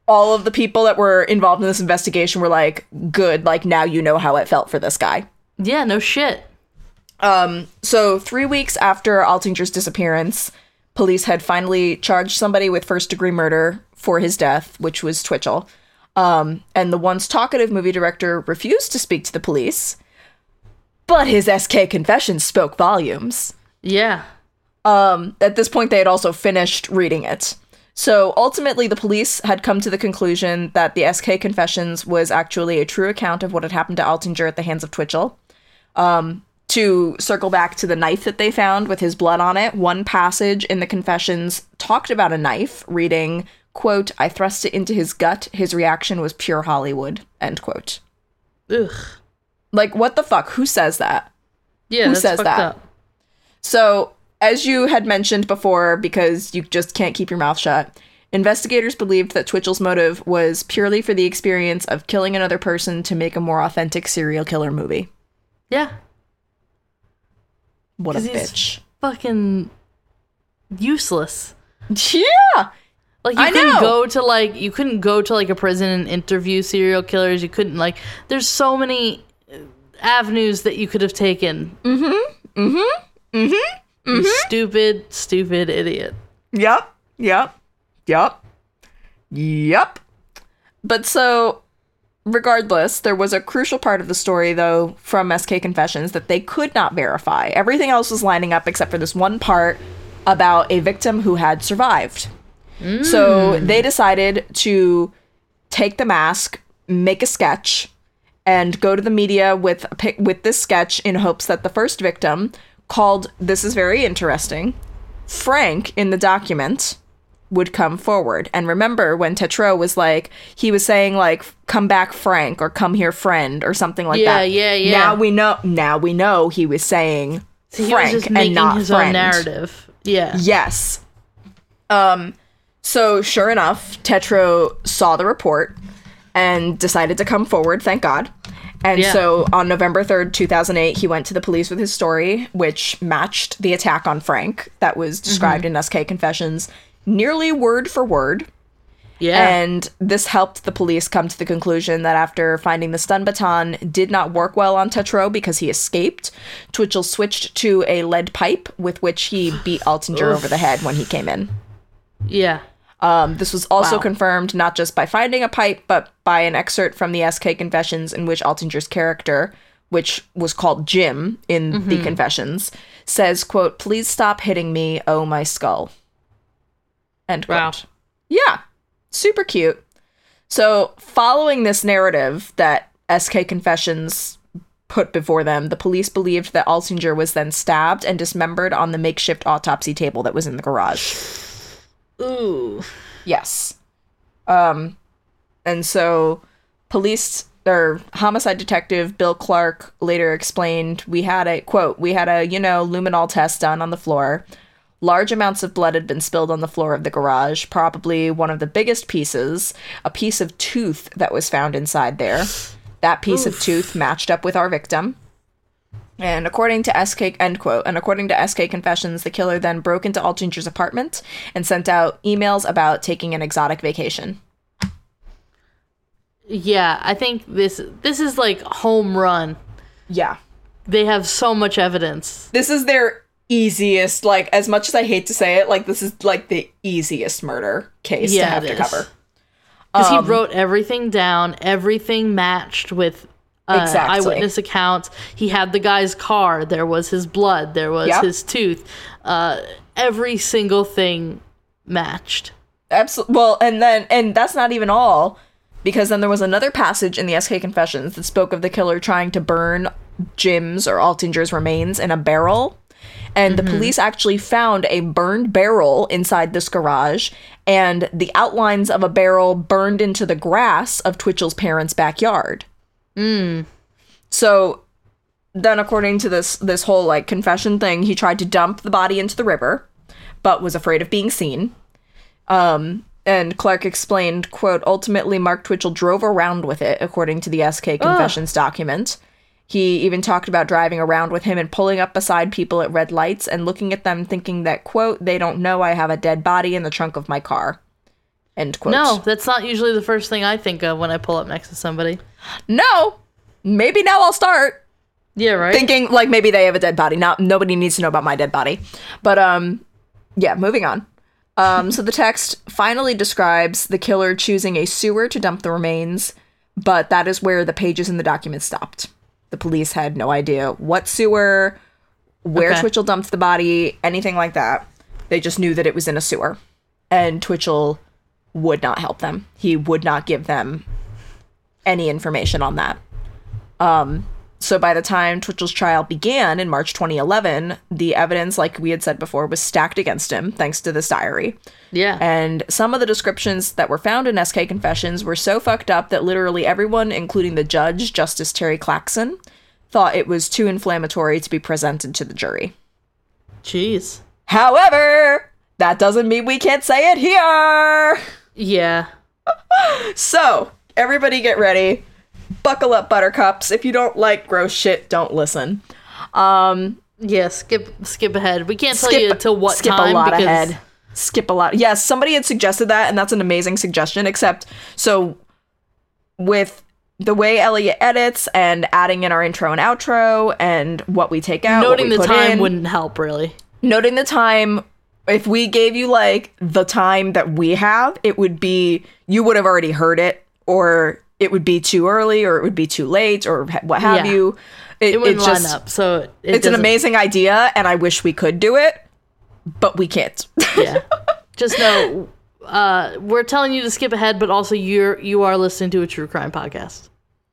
all of the people that were involved in this investigation were like, good, like now you know how it felt for this guy. Yeah, no shit. Um, so three weeks after Altinger's disappearance, police had finally charged somebody with first degree murder for his death, which was Twitchell. Um, and the once talkative movie director refused to speak to the police, but his SK confessions spoke volumes. Yeah. Um, at this point, they had also finished reading it. So ultimately, the police had come to the conclusion that the SK Confessions was actually a true account of what had happened to Altinger at the hands of Twitchell. Um, to circle back to the knife that they found with his blood on it, one passage in the confessions talked about a knife, reading, quote, I thrust it into his gut. His reaction was pure Hollywood, end quote. Ugh. Like, what the fuck? Who says that? Yeah, Who says that? up. So, as you had mentioned before, because you just can't keep your mouth shut, investigators believed that Twitchell's motive was purely for the experience of killing another person to make a more authentic serial killer movie. Yeah. What a bitch. Fucking useless. Yeah! Like you I couldn't know. go to like you couldn't go to like a prison and interview serial killers. You couldn't like there's so many uh, avenues that you could have taken. Mm-hmm. Mm-hmm. Mm-hmm. You stupid, stupid idiot. Yep. Yep. Yep. Yep. But so, regardless, there was a crucial part of the story, though, from SK Confessions that they could not verify. Everything else was lining up except for this one part about a victim who had survived. So hmm. they decided to take the mask, make a sketch, and go to the media with a pic- with this sketch in hopes that the first victim, called this is very interesting, Frank in the document would come forward. And remember when Tetreault was like he was saying like come back Frank or come here friend or something like Yeah, that. yeah, yeah. yeah. Now we know now we know he was saying So Frank was and not his friend. own narrative. Yeah. Yes. Um so sure enough, Tetreault saw the report and decided to come forward, thank God. And Yeah. so on November 3rd, 2008, he went to the police with his story, which matched the attack on Frank that was described in SK Confessions nearly word for word. Yeah. And this helped the police come to the conclusion that after finding the stun baton did not work well on Tetreault because he escaped, Twitchell switched to a lead pipe with which he beat Altinger over the head when he came in. yeah. Um, this was also Wow. confirmed not just by finding a pipe, but by an excerpt from the SK Confessions in which Altinger's character, which was called Jim in Mm-hmm. the Confessions, says, quote, please stop hitting me, oh my skull. End quote. Wow. Yeah. Super cute. So, following this narrative that SK Confessions put before them, the police believed that Altinger was then stabbed and dismembered on the makeshift autopsy table that was in the garage. Ooh. Yes. Um, and so police or homicide detective Bill Clark later explained we had a quote, we had a, you know, luminol test done on the floor. Large amounts of blood had been spilled on the floor of the garage, probably one of the biggest pieces, a piece of tooth that was found inside there. That piece of tooth matched up with our victim. And according to SK end quote, and according to SK confessions, the killer then broke into Altinger's apartment and sent out emails about taking an exotic vacation. Yeah, I think this this is like home run. Yeah. They have so much evidence. This is their easiest, like as much as I hate to say it, like this is like the easiest murder case to have to is. cover. Because Um, he wrote everything down, everything matched with uh, Exactly. eyewitness accounts. He had the guy's car. There was his blood. There was Yep. his tooth. Uh, every single thing matched. Absolutely. Well, and then and that's not even all, because then there was another passage in the SK Confessions that spoke of the killer trying to burn Jim's or Altinger's remains in a barrel. And the police actually found a burned barrel inside this garage and the outlines of a barrel burned into the grass of Twitchell's parents' backyard. So then according to this this whole like confession thing, he tried to dump the body into the river, but was afraid of being seen. Um, and Clark explained, quote, ultimately Mark Twitchell drove around with it, according to the SK Confessions document. He even talked about driving around with him and pulling up beside people at red lights and looking at them thinking that, quote, they don't know I have a dead body in the trunk of my car. End quote. No, that's not usually the first thing I think of when I pull up next to somebody. No. Maybe now I'll start. Yeah, right. thinking like maybe they have a dead body. Not nobody needs to know about my dead body. But um yeah, moving on. Um so the text finally describes the killer choosing a sewer to dump the remains, but that is where the pages in the document stopped. The police had no idea what sewer, where Okay. Twitchell dumped the body, anything like that. They just knew that it was in a sewer. And Twitchell would not help them. He would not give them any information on that. Um so by the time Twitchell's trial began in March 2011, the evidence, like we had said before, was stacked against him thanks to this diary. Yeah. And some of the descriptions that were found in SK Confessions were so fucked up that literally everyone, including the judge, Justice Terry Clackson, thought it was too inflammatory to be presented to the jury. Jeez. However, that doesn't mean we can't say it here. Yeah. So, everybody get ready. Buckle up, buttercups. If you don't like gross shit, don't listen. Um, Yeah. Skip. Skip ahead. We can't tell you till what skip time a lot because ahead. Skip a lot. Yes, somebody had suggested that, and that's an amazing suggestion. Except, so with the way Elliot edits and adding in our intro and outro and what we take out, noting the time in, wouldn't help really. noting the time. If we gave you like the time that we have, it would be you would have already heard it, or it would be too early, or it would be too late, or what have Yeah. you. It, It wouldn't it's just, line up. So it It's an doesn't- amazing idea, and I wish we could do it, but we can't. Yeah. Just know uh, we're telling you to skip ahead, but also you're you are listening to a true crime podcast.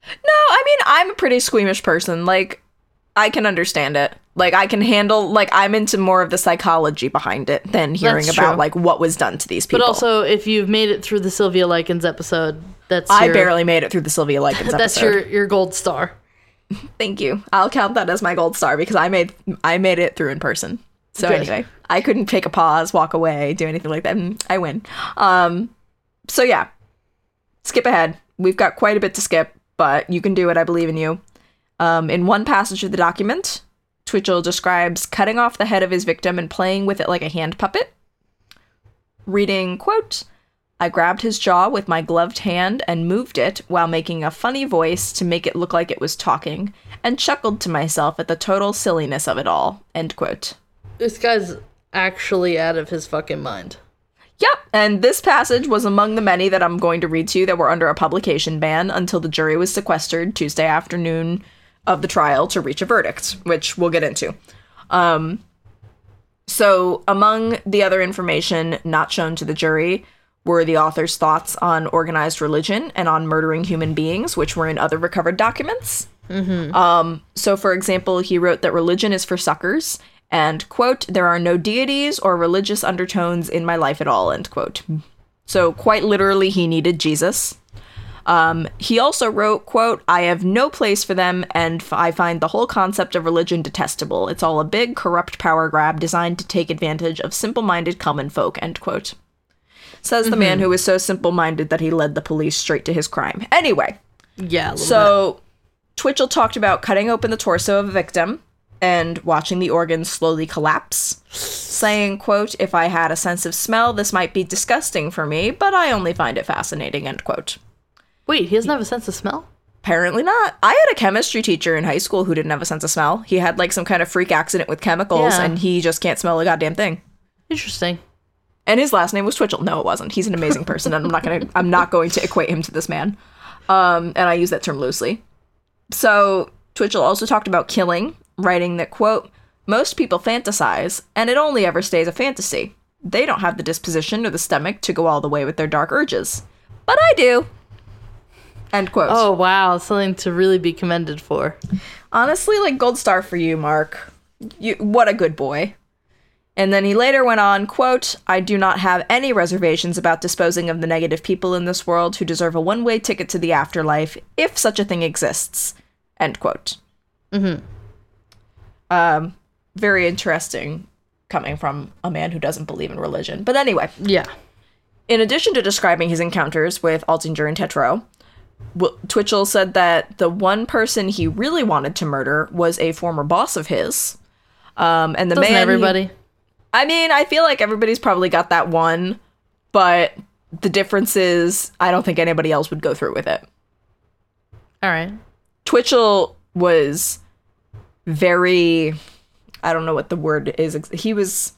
No, I mean, I'm a pretty squeamish person. Like, I can understand it. Like, I can handle, like, I'm into more of the psychology behind it than hearing That's about, true. like, what was done to these people. But also, if you've made it through the Sylvia Likens episode, that's I your, barely made it through the Sylvia Likens that's episode. your your gold star. Thank you. I'll count that as my gold star because I made I made it through in person. So Good. anyway, I couldn't take a pause, walk away, do anything like that. and I win. Um, so yeah, skip ahead. We've got quite a bit to skip, but you can do it. I believe in you. Um, in one passage of the document, Twitchell describes cutting off the head of his victim and playing with it like a hand puppet. Reading, quote, I grabbed his jaw with my gloved hand and moved it while making a funny voice to make it look like it was talking, and chuckled to myself at the total silliness of it all. End quote. This guy's actually out of his fucking mind. Yep, and this passage was among the many that I'm going to read to you that were under a publication ban until the jury was sequestered Tuesday afternoon of the trial to reach a verdict, which we'll get into. Um, so, among the other information not shown to the jury were the author's thoughts on organized religion and on murdering human beings, which were in other recovered documents. Um, so, for example, he wrote that religion is for suckers, and, quote, there are no deities or religious undertones in my life at all, end quote. So, quite literally, he needed Jesus. Um, he also wrote, quote, I have no place for them, and f- I find the whole concept of religion detestable. It's all a big, corrupt power grab designed to take advantage of simple minded common folk, end quote. Says the man mm-hmm. who was so simple minded that he led the police straight to his crime. Anyway, Yeah. so Twitchell talked about cutting open the torso of a victim and watching the organs slowly collapse, saying, quote, if I had a sense of smell, this might be disgusting for me, but I only find it fascinating, end quote. Wait, he doesn't have a sense of smell. Apparently not. I had a chemistry teacher in high school who didn't have a sense of smell. He had like some kind of freak accident with chemicals Yeah. and he just can't smell a goddamn thing. Interesting. And his last name was Twitchell. No, it wasn't. He's an amazing person, and I'm not gonna I'm not going to equate him to this man. Um, and I use that term loosely. So Twitchell also talked about killing, writing that quote, most people fantasize, and it only ever stays a fantasy. They don't have the disposition or the stomach to go all the way with their dark urges. But I do. End quote. Oh wow, something to really be commended for. Honestly, like gold star for you, Mark. You what a good boy. And then he later went on, quote, I do not have any reservations about disposing of the negative people in this world who deserve a one-way ticket to the afterlife, if such a thing exists. End quote. Mm-hmm. Um, very interesting coming from a man who doesn't believe in religion. But anyway, Yeah. in addition to describing his encounters with Altinger and Tetreault, Twitchell said that the one person he really wanted to murder was a former boss of his. Um, and the Doesn't man. he- everybody? I mean, I feel like everybody's probably got that one, but the difference is I don't think anybody else would go through with it. All right. Twitchell was very. I don't know what the word is. He was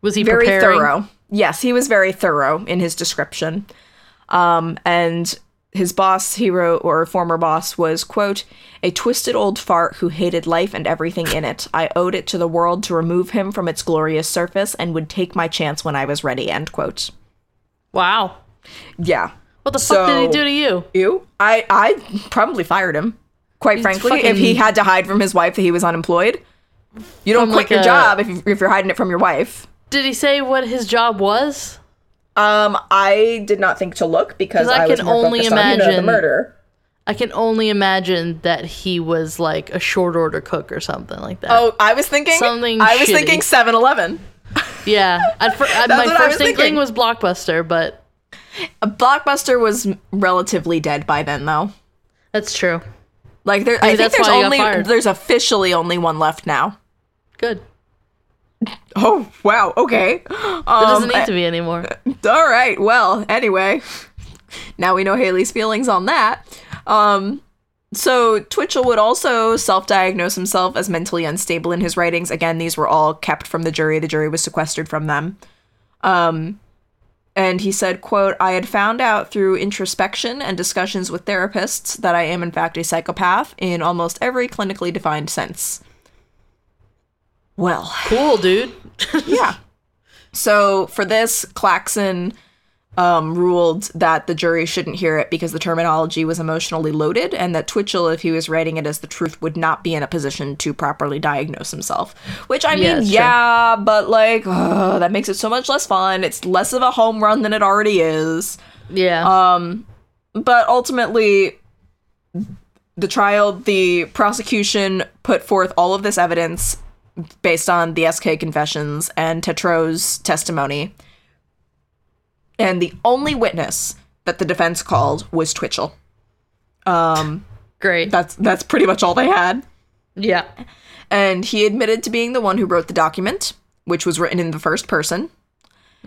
Was he very preparing? thorough. Yes, he was very thorough in his description. Um, and his boss, he wrote, or former boss, was, quote, a twisted old fart who hated life and everything in it. I owed it to the world to remove him from its glorious surface and would take my chance when I was ready, end quote. Wow. Yeah. What the fuck did he do to you? You? I, I probably fired him. Quite frankly, if he had to hide from his wife that he was unemployed, you don't From, quit like, your a- job if, if you're hiding it from your wife. Did he say what his job was? Um, I did not think to look because I I, was can only focused on, you know, the imagine- murder. I can only imagine that he was like a short order cook or something like that. Oh, I was thinking Something I was shitty. thinking 7-Eleven. yeah. At fir- at- my I was first inkling thinking. was Blockbuster, but Blockbuster was relatively dead by then, though. that's true. Like there, I think there's only there's officially only one left now. Good. Oh wow, okay. It doesn't Um, need to be anymore. all right. Well, anyway, now we know Haley's feelings on that. Um, so Twitchell would also self-diagnose himself as mentally unstable in his writings. Again, these were all kept from the jury. The jury was sequestered from them. Um, and he said, "quote I had found out through introspection and discussions with therapists that I am in fact a psychopath in almost every clinically defined sense." Well, Cool, dude. yeah. So for this, Clackson um, ruled that the jury shouldn't hear it because the terminology was emotionally loaded, and that Twitchell, if he was writing it as the truth, would not be in a position to properly diagnose himself. Which I mean, true. yeah, but like ugh, that makes it so much less fun. It's less of a home run than it already is. Yeah. Um, but ultimately, the trial, the prosecution put forth all of this evidence based on the SK confessions and Tetreault's testimony. And the only witness that the defense called was Twitchell. Um, Great. that's that's pretty much all they had. Yeah. And he admitted to being the one who wrote the document, which was written in the first person,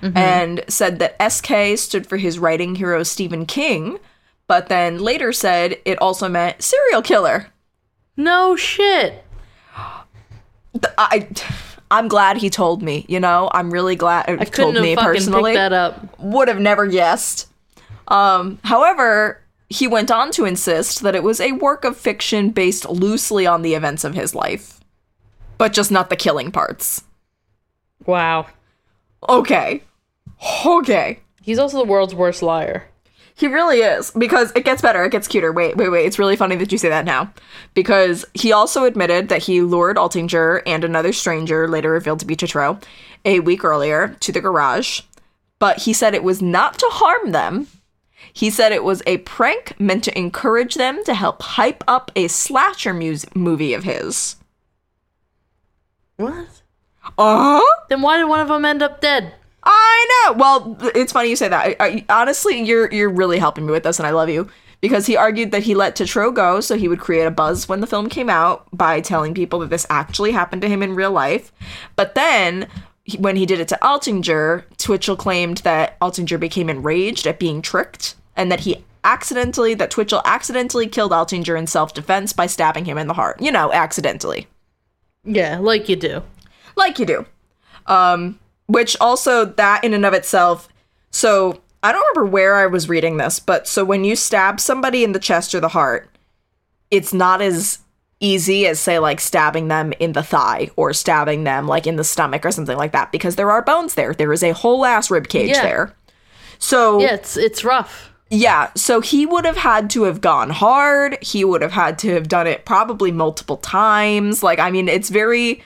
and said that SK stood for his writing hero Stephen King, but then later said it also meant serial killer. No shit. I, I'm glad he told me. You know, I'm really glad. I told couldn't have me personally. that up. Would have never guessed. Um, however, he went on to insist that it was a work of fiction based loosely on the events of his life, but just not the killing parts. Wow. Okay. Okay. He's also the world's worst liar. He really is because it gets better. It gets cuter. Wait, wait, wait. It's really funny that you say that now because he also admitted that he lured Altinger and another stranger, later revealed to be Tetreault, a week earlier to the garage. But he said it was not to harm them. He said it was a prank meant to encourage them to help hype up a slasher mus- movie of his. What? Uh huh. Then why did one of them end up dead? I know. Well, it's funny you say that. I, I, honestly, you're you're really helping me with this, and I love you because he argued that he let Tetreault go so he would create a buzz when the film came out by telling people that this actually happened to him in real life. But then, he- when he did it to Altinger, Twitchell claimed that Altinger became enraged at being tricked and that he accidentally that Twitchell accidentally killed Altinger in self defense by stabbing him in the heart. You know, accidentally Yeah, like you do. like you do. Um, which also that in and of itself. So I don't remember where I was reading this, but so when you stab somebody in the chest or the heart, it's not as easy as say like stabbing them in the thigh or stabbing them like in the stomach or something like that because there are bones there. There is a whole ass rib cage Yeah. there. So Yeah, it's it's rough. yeah, so he would have had to have gone hard. He would have had to have done it probably multiple times. Like, I mean, it's very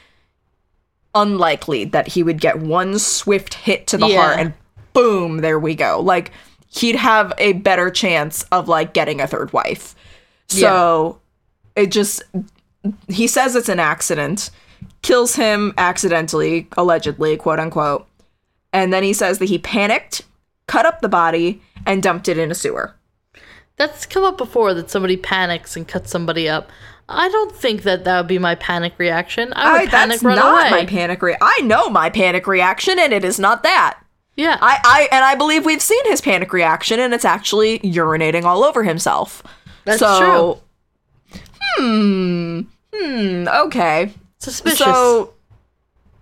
unlikely that he would get one swift hit to the Yeah. heart and boom, there we go. Like, he'd have a better chance of like getting a third wife. So it just, he says it's an accident, kills him accidentally, allegedly, quote unquote. And then he says that he panicked, cut up the body, and dumped it in a sewer. That's come up before that somebody panics and cuts somebody up. I don't think that that would be my panic reaction. I would I, panic that's run not away. my panic re- I know my panic reaction, and it is not that. yeah. I, I and I believe we've seen his panic reaction, and it's actually urinating all over himself. That's so, Hmm. Hmm. Okay. Suspicious. So,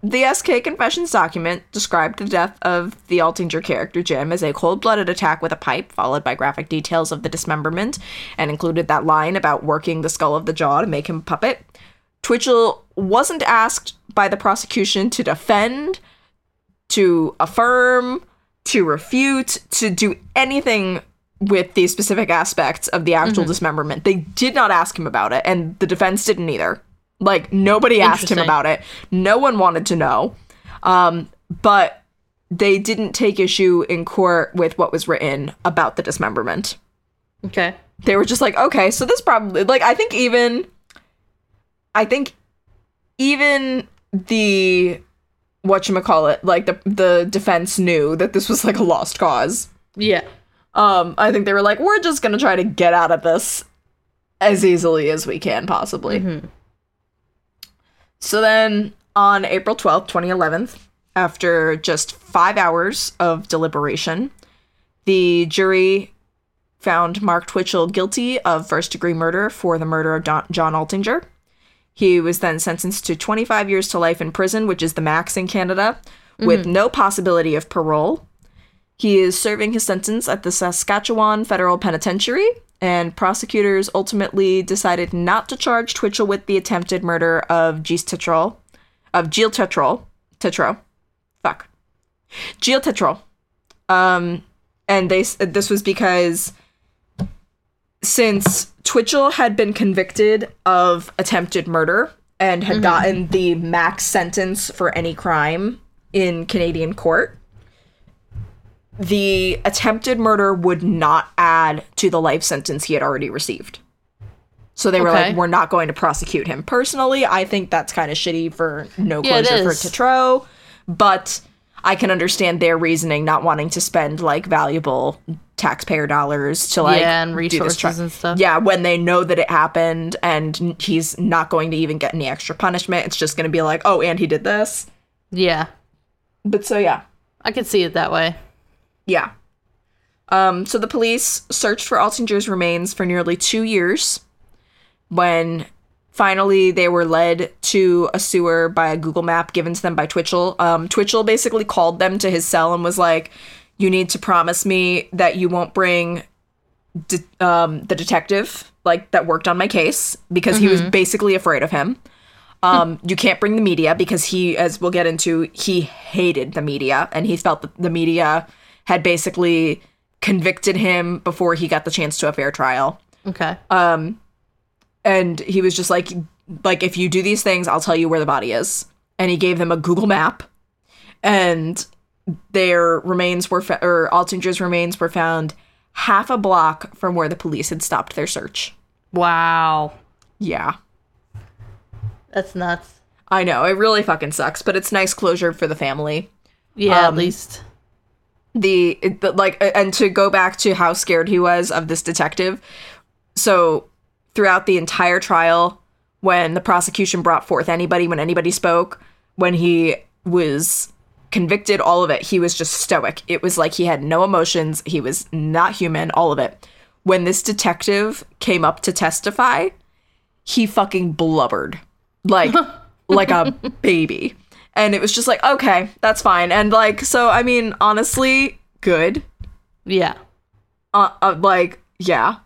the SK Confessions document described the death of the Altinger character Jim as a cold blooded attack with a pipe, followed by graphic details of the dismemberment, and included that line about working the skull of the jaw to make him a puppet. Twitchell wasn't asked by the prosecution to defend, to affirm, to refute, to do anything with these specific aspects of the actual mm-hmm. dismemberment. They did not ask him about it, and the defense didn't either. Like nobody asked him about it. No one wanted to know. Um, but they didn't take issue in court with what was written about the dismemberment. Okay. They were just like, okay, so this probably like I think even I think even the whatchamacallit, like the the defense knew that this was like a lost cause. Yeah. Um, I think they were like, we're just gonna try to get out of this as easily as we can, possibly. So then, on April twelfth, 2011, after just five hours of deliberation, the jury found Mark Twitchell guilty of first degree murder for the murder of Don- John Altinger. He was then sentenced to 25 years to life in prison, which is the max in Canada, with mm-hmm. no possibility of parole. He is serving his sentence at the Saskatchewan Federal Penitentiary, and prosecutors ultimately decided not to charge Twitchell with the attempted murder of Gilles Tetrol, of Gilles Tetrol, Tetreault, fuck, Gilles Tetrol. Um, and they this was because since Twitchell had been convicted of attempted murder and had gotten the max sentence for any crime in Canadian court, the attempted murder would not add to the life sentence he had already received. So they were Okay. like, we're not going to prosecute him. Personally, I think that's kind of shitty for no Yeah, closure for. Tetreault, but I can understand their reasoning not wanting to spend like valuable taxpayer dollars to like Yeah, and do this resources tri- and stuff. Yeah, when they know that it happened and he's not going to even get any extra punishment, it's just going to be like, oh, and he did this. Yeah. But so yeah, I could see it that way. Yeah. Um, so the police searched for Altinger's remains for nearly two years when finally they were led to a sewer by a Google map given to them by Twitchell. Um, Twitchell basically called them to his cell and was like, You need to promise me that you won't bring de- um, the detective like that worked on my case because he was basically afraid of him. Um, you can't bring the media because he, as we'll get into, he hated the media and he felt that the media had basically convicted him before he got the chance to a fair trial. Okay. Um, And he was just like, like if you do these things, I'll tell you where the body is. And he gave them a Google map, and their remains were, fa- or Altinger's remains were found half a block from where the police had stopped their search. wow. Yeah. That's nuts. I know, it really fucking sucks, but it's nice closure for the family. Yeah, Um, at least. The, the like and to go back to how scared he was of this detective so throughout the entire trial when the prosecution brought forth anybody when anybody spoke when he was convicted all of it he was just stoic. It was like he had no emotions he was not human all of it. When this detective came up to testify he fucking blubbered. Like like a baby and it was just like okay that's fine. And like so i mean honestly good. Yeah. uh, uh like yeah.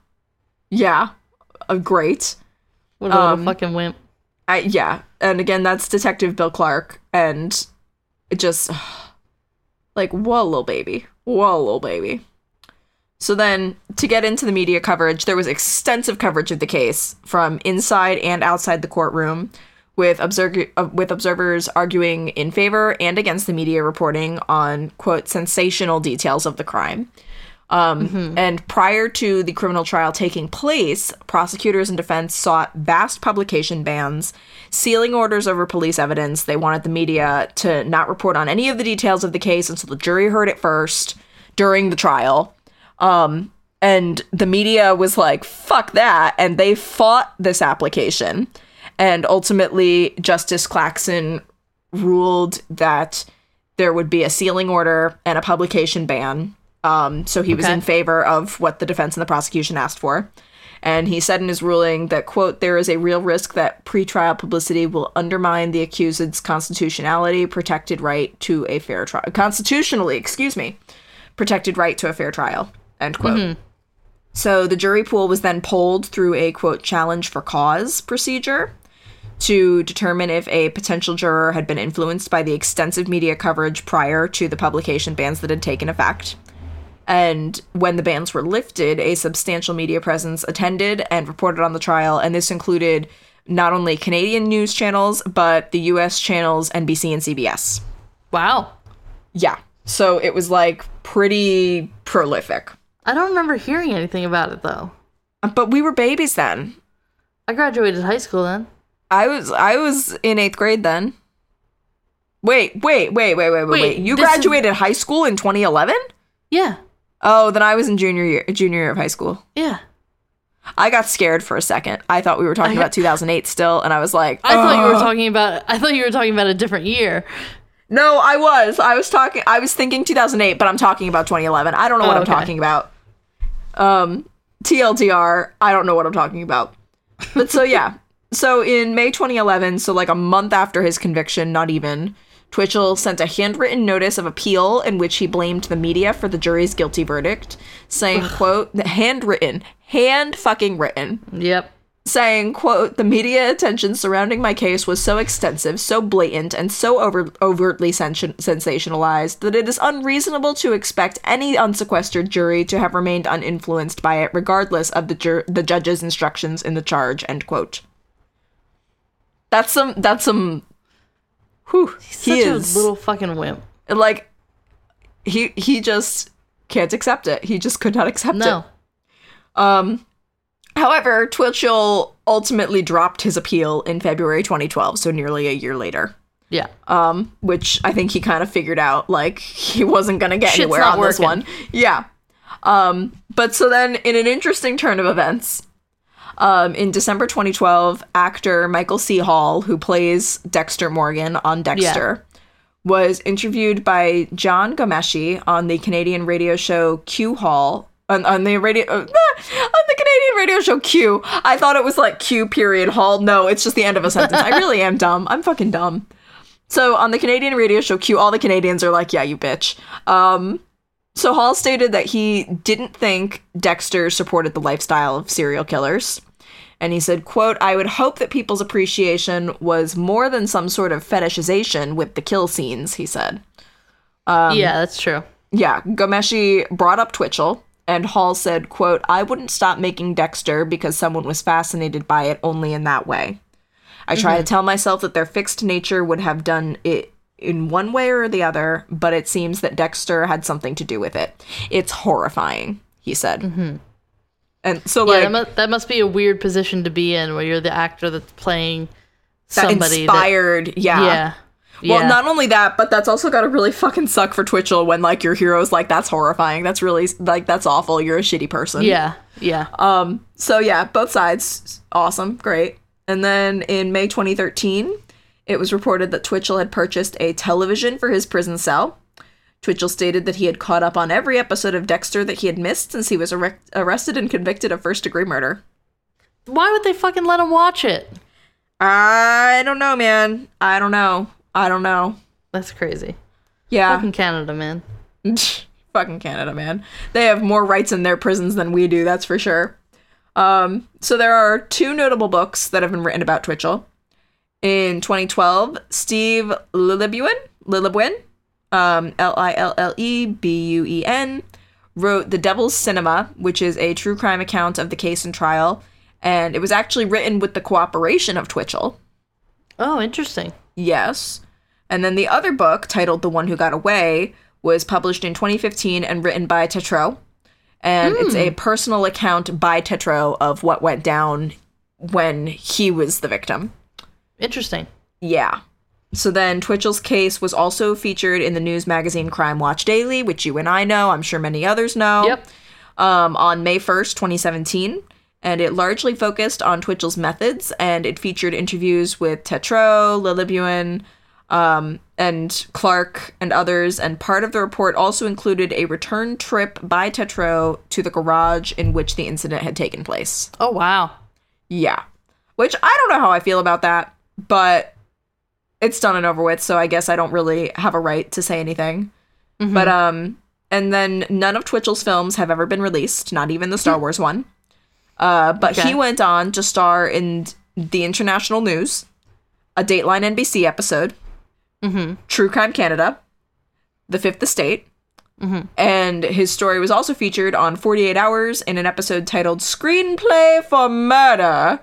Yeah. Uh, great. What a little Um, fucking wimp. I, yeah. And again that's detective bill clark. And it just like whoa little baby. Whoa little baby. So then to get into the media coverage there was extensive coverage of the case from inside and outside the courtroom with observer uh, with observers arguing in favor and against the media reporting on quote sensational details of the crime Um, And prior to the criminal trial taking place, prosecutors and defense sought vast publication bans, sealing orders over police evidence. They wanted the media to not report on any of the details of the case until the jury heard it first during the trial. Um, and the media was like, fuck that. And they fought this application. And ultimately, Justice Clackson ruled that there would be a sealing order and a publication ban. Um, so he was in favor of what the defense and the prosecution asked for. And he said in his ruling that, quote, there is a real risk that pretrial publicity will undermine the accused's constitutionality protected right to a fair trial. Constitutionally, excuse me, protected right to a fair trial, end quote. So the jury pool was then polled through a, quote, challenge for cause procedure to determine if a potential juror had been influenced by the extensive media coverage prior to the publication bans that had taken effect. And when the bans were lifted, a substantial media presence attended and reported on the trial, and this included not only Canadian news channels, but the US channels NBC and CBS. Wow. Yeah. So it was like pretty prolific. I don't remember hearing anything about it though. But we were babies then. I graduated high school then. I was I was in eighth grade then. Wait, wait, wait, wait, wait, wait, Wait. You this is- graduated high school in 2011? Yeah. Oh, then I was in junior year, junior year of high school. Yeah. I got scared for a second. I thought we were talking I- about 2008 still, and I was like, I thought you were talking about I thought you were talking about a different year. No, I was. I was talking. I was thinking 2008, but I'm talking about 2011. I don't know what Oh, I'm talking about. Um, TLDR. I don't know what I'm talking about. But so yeah. So in May 2011, so like a month after his conviction, not even, Twitchell sent a handwritten notice of appeal in which he blamed the media for the jury's guilty verdict, saying, "quote handwritten, hand fucking written." Yep. saying, quote, the media attention surrounding my case was so extensive, so blatant, and so over- overtly sens- sensationalized that it is unreasonable to expect any unsequestered jury to have remained uninfluenced by it, regardless of the jur- the judge's instructions in the charge, end quote. That's some, that's some, whew, he Such is, a little fucking wimp. like, he, he just can't accept it. He just could not accept it. No. However, Twitchell ultimately dropped his appeal in February 2012, so nearly a year later. Yeah. Um, which I think he kind of figured out, like he wasn't gonna get Shit's anywhere on this one. Yeah. Um, but so then, in an interesting turn of events, um, in December 2012, actor Michael C. Hall, who plays Dexter Morgan on Dexter, was interviewed by Jian Ghomeshi on the Canadian radio show Q Hall. On, on the radio, uh, on the Canadian radio show Q. I thought it was like Q period Hall. No, it's just the end of a sentence. I really am dumb. I'm fucking dumb. So on the Canadian radio show Q, all the Canadians are like, "Yeah, you bitch." Um, so Hall stated that he didn't think Dexter supported the lifestyle of serial killers. And he said, quote, I would hope that people's appreciation was more than some sort of fetishization with the kill scenes, he said. Um, yeah, that's true. Yeah, Ghomeshi brought up Twitchell, and Hall said, quote, I wouldn't stop making Dexter because someone was fascinated by it only in that way. I try to tell myself that their fixed nature would have done it in one way or the other, but it seems that Dexter had something to do with it. It's horrifying, he said. And so, Yeah, like, that, mu- that must be a weird position to be in where you're the actor that's playing that somebody that- inspired, yeah. yeah. Well, yeah. not only that, but that's also got to really fucking suck for Twitchell when like your hero's like that's horrifying. That's really like that's awful. You're a shitty person. yeah. Yeah. Um. So yeah, both sides, awesome, great. And then in May 2013, it was reported that Twitchell had purchased a television for his prison cell. Twitchell stated that he had caught up on every episode of Dexter that he had missed since he was arre- arrested and convicted of first degree murder. Why would they fucking let him watch it? I don't know, man. I don't know. I don't know. That's crazy. Yeah. Fucking Canada, man. Fucking Canada, man. They have more rights in their prisons than we do, that's for sure. Um, so there are two notable books that have been written about Twitchell. In 2012, Steve Lillebuen, Lillebuen, um, L-I-L-L-E-B-U-E-N, wrote The Devil's Cinema, which is a true crime account of the case and trial, and it was actually written with the cooperation of Twitchell. Oh, interesting. Yes. And then the other book, titled The One Who Got Away, was published in 2015 and written by Tetreault. And it's a personal account by Tetreault of what went down when he was the victim. Interesting. Yeah. So then Twitchell's case was also featured in the news magazine Crime Watch Daily, which you and I know, I'm sure many others know Yep. um, on May 1st, 2017. And it largely focused on Twitchell's methods, and it featured interviews with Tetreault, Lillebuen, um, and Clark, and others. And part of the report also included a return trip by Tetreault to the garage in which the incident had taken place. Oh, wow. Yeah. Which I don't know how I feel about that, but it's done and over with, so I guess I don't really have a right to say anything. But um and then none of Twitchell's films have ever been released, not even the Star Wars one. Uh but Okay. he went on to star in the International News, a Dateline NBC episode, Mm-hmm. True Crime Canada, The Fifth Estate, And his story was also featured on 48 Hours in an episode titled Screenplay for Murder,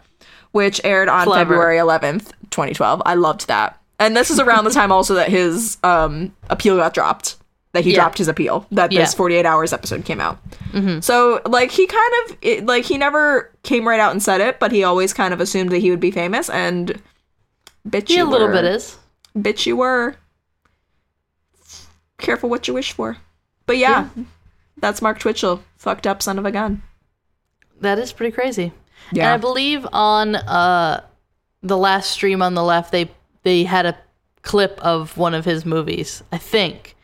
which aired on Clever. February 11th, 2012. I loved that. And this is around the time also that his um, appeal got dropped, that he Yeah. dropped his appeal, that this Yeah. 48 Hours episode came out. So, like, he kind of, it, like, he never came right out and said it, but he always kind of assumed that he would be famous, and bitch, He you a little were. bit is. Bitch, you were. Careful what you wish for. But yeah, that's Mark Twitchell, fucked up son of a gun. That is pretty crazy. And Yeah. I believe on uh the last stream on the left they they had a clip of one of his movies, I think.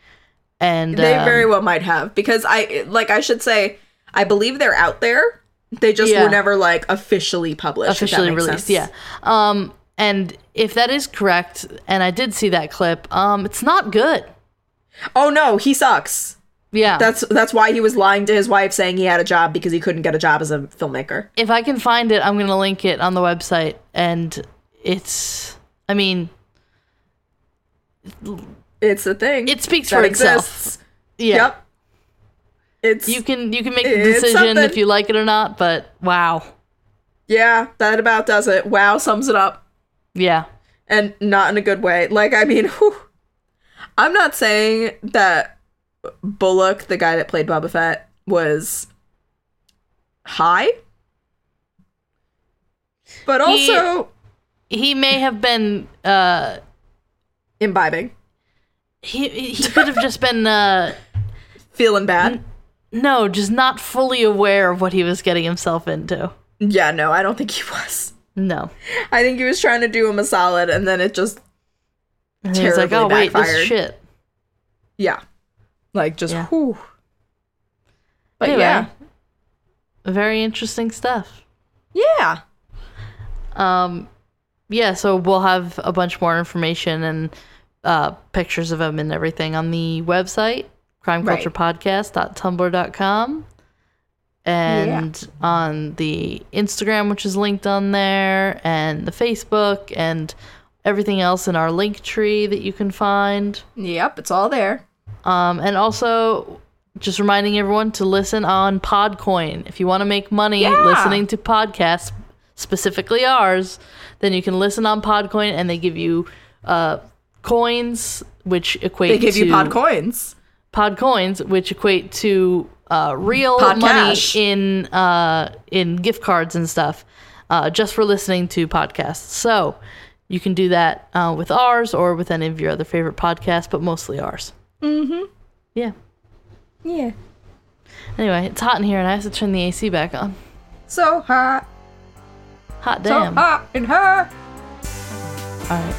And They um, very well might have because I like I should say I believe they're out there. They just Yeah. were never like officially published. officially released. sense. Yeah. Um and if that is correct and I did see that clip, um it's not good. Oh no, he sucks. Yeah. That's that's why he was lying to his wife saying he had a job because he couldn't get a job as a filmmaker. if I can find it, I'm going to link it on the website and it's I mean, It's a thing. it speaks for itself. Yeah. Yep. It's You can you can make the decision something. if you like it or not, but wow. yeah, that about does it. Wow, sums it up. Yeah. and not in a good way. Like, I mean, whew. I'm not saying that Bulloch, the guy that played Boba Fett, was high, but also He may have been uh imbibing, he he could have just been uh feeling bad. no, just not fully aware of what he was getting himself into. Yeah, no, I don't think he was. No. I think he was trying to do him a solid, and then it just, And he was like, Terribly "Oh wait, this backfired. shit." yeah, like just, Yeah. whew. But Anyway. yeah, Very interesting stuff. yeah, Um, yeah, so we'll have a bunch more information and uh, pictures of him and everything on the website, crimeculturepodcast.tumblr.com. And on the Instagram, which is linked on there, and the Facebook, and everything else in our link tree that you can find. yep, it's all there. Um, and also, just reminding everyone to listen on Podcoin. If you want to make money Yeah. listening to podcasts, specifically ours, then you can listen on Podcoin, and they give you uh, coins, which equate to They give to you pod coins. pod coins, which equate to uh, real Pod money cash. in uh, in gift cards and stuff, uh, just for listening to podcasts. So you can do that uh, with ours or with any of your other favorite podcasts, but mostly ours. Mm-hmm. Yeah. Yeah, Anyway, it's hot in here, and I have to turn the AC back on. so hot, Hot damn. All hot in her. All right.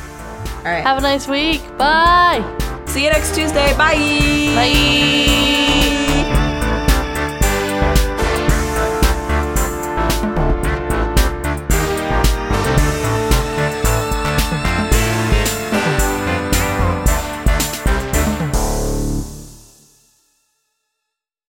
All right. Have a nice week. Bye. See you next Tuesday. Bye. Bye.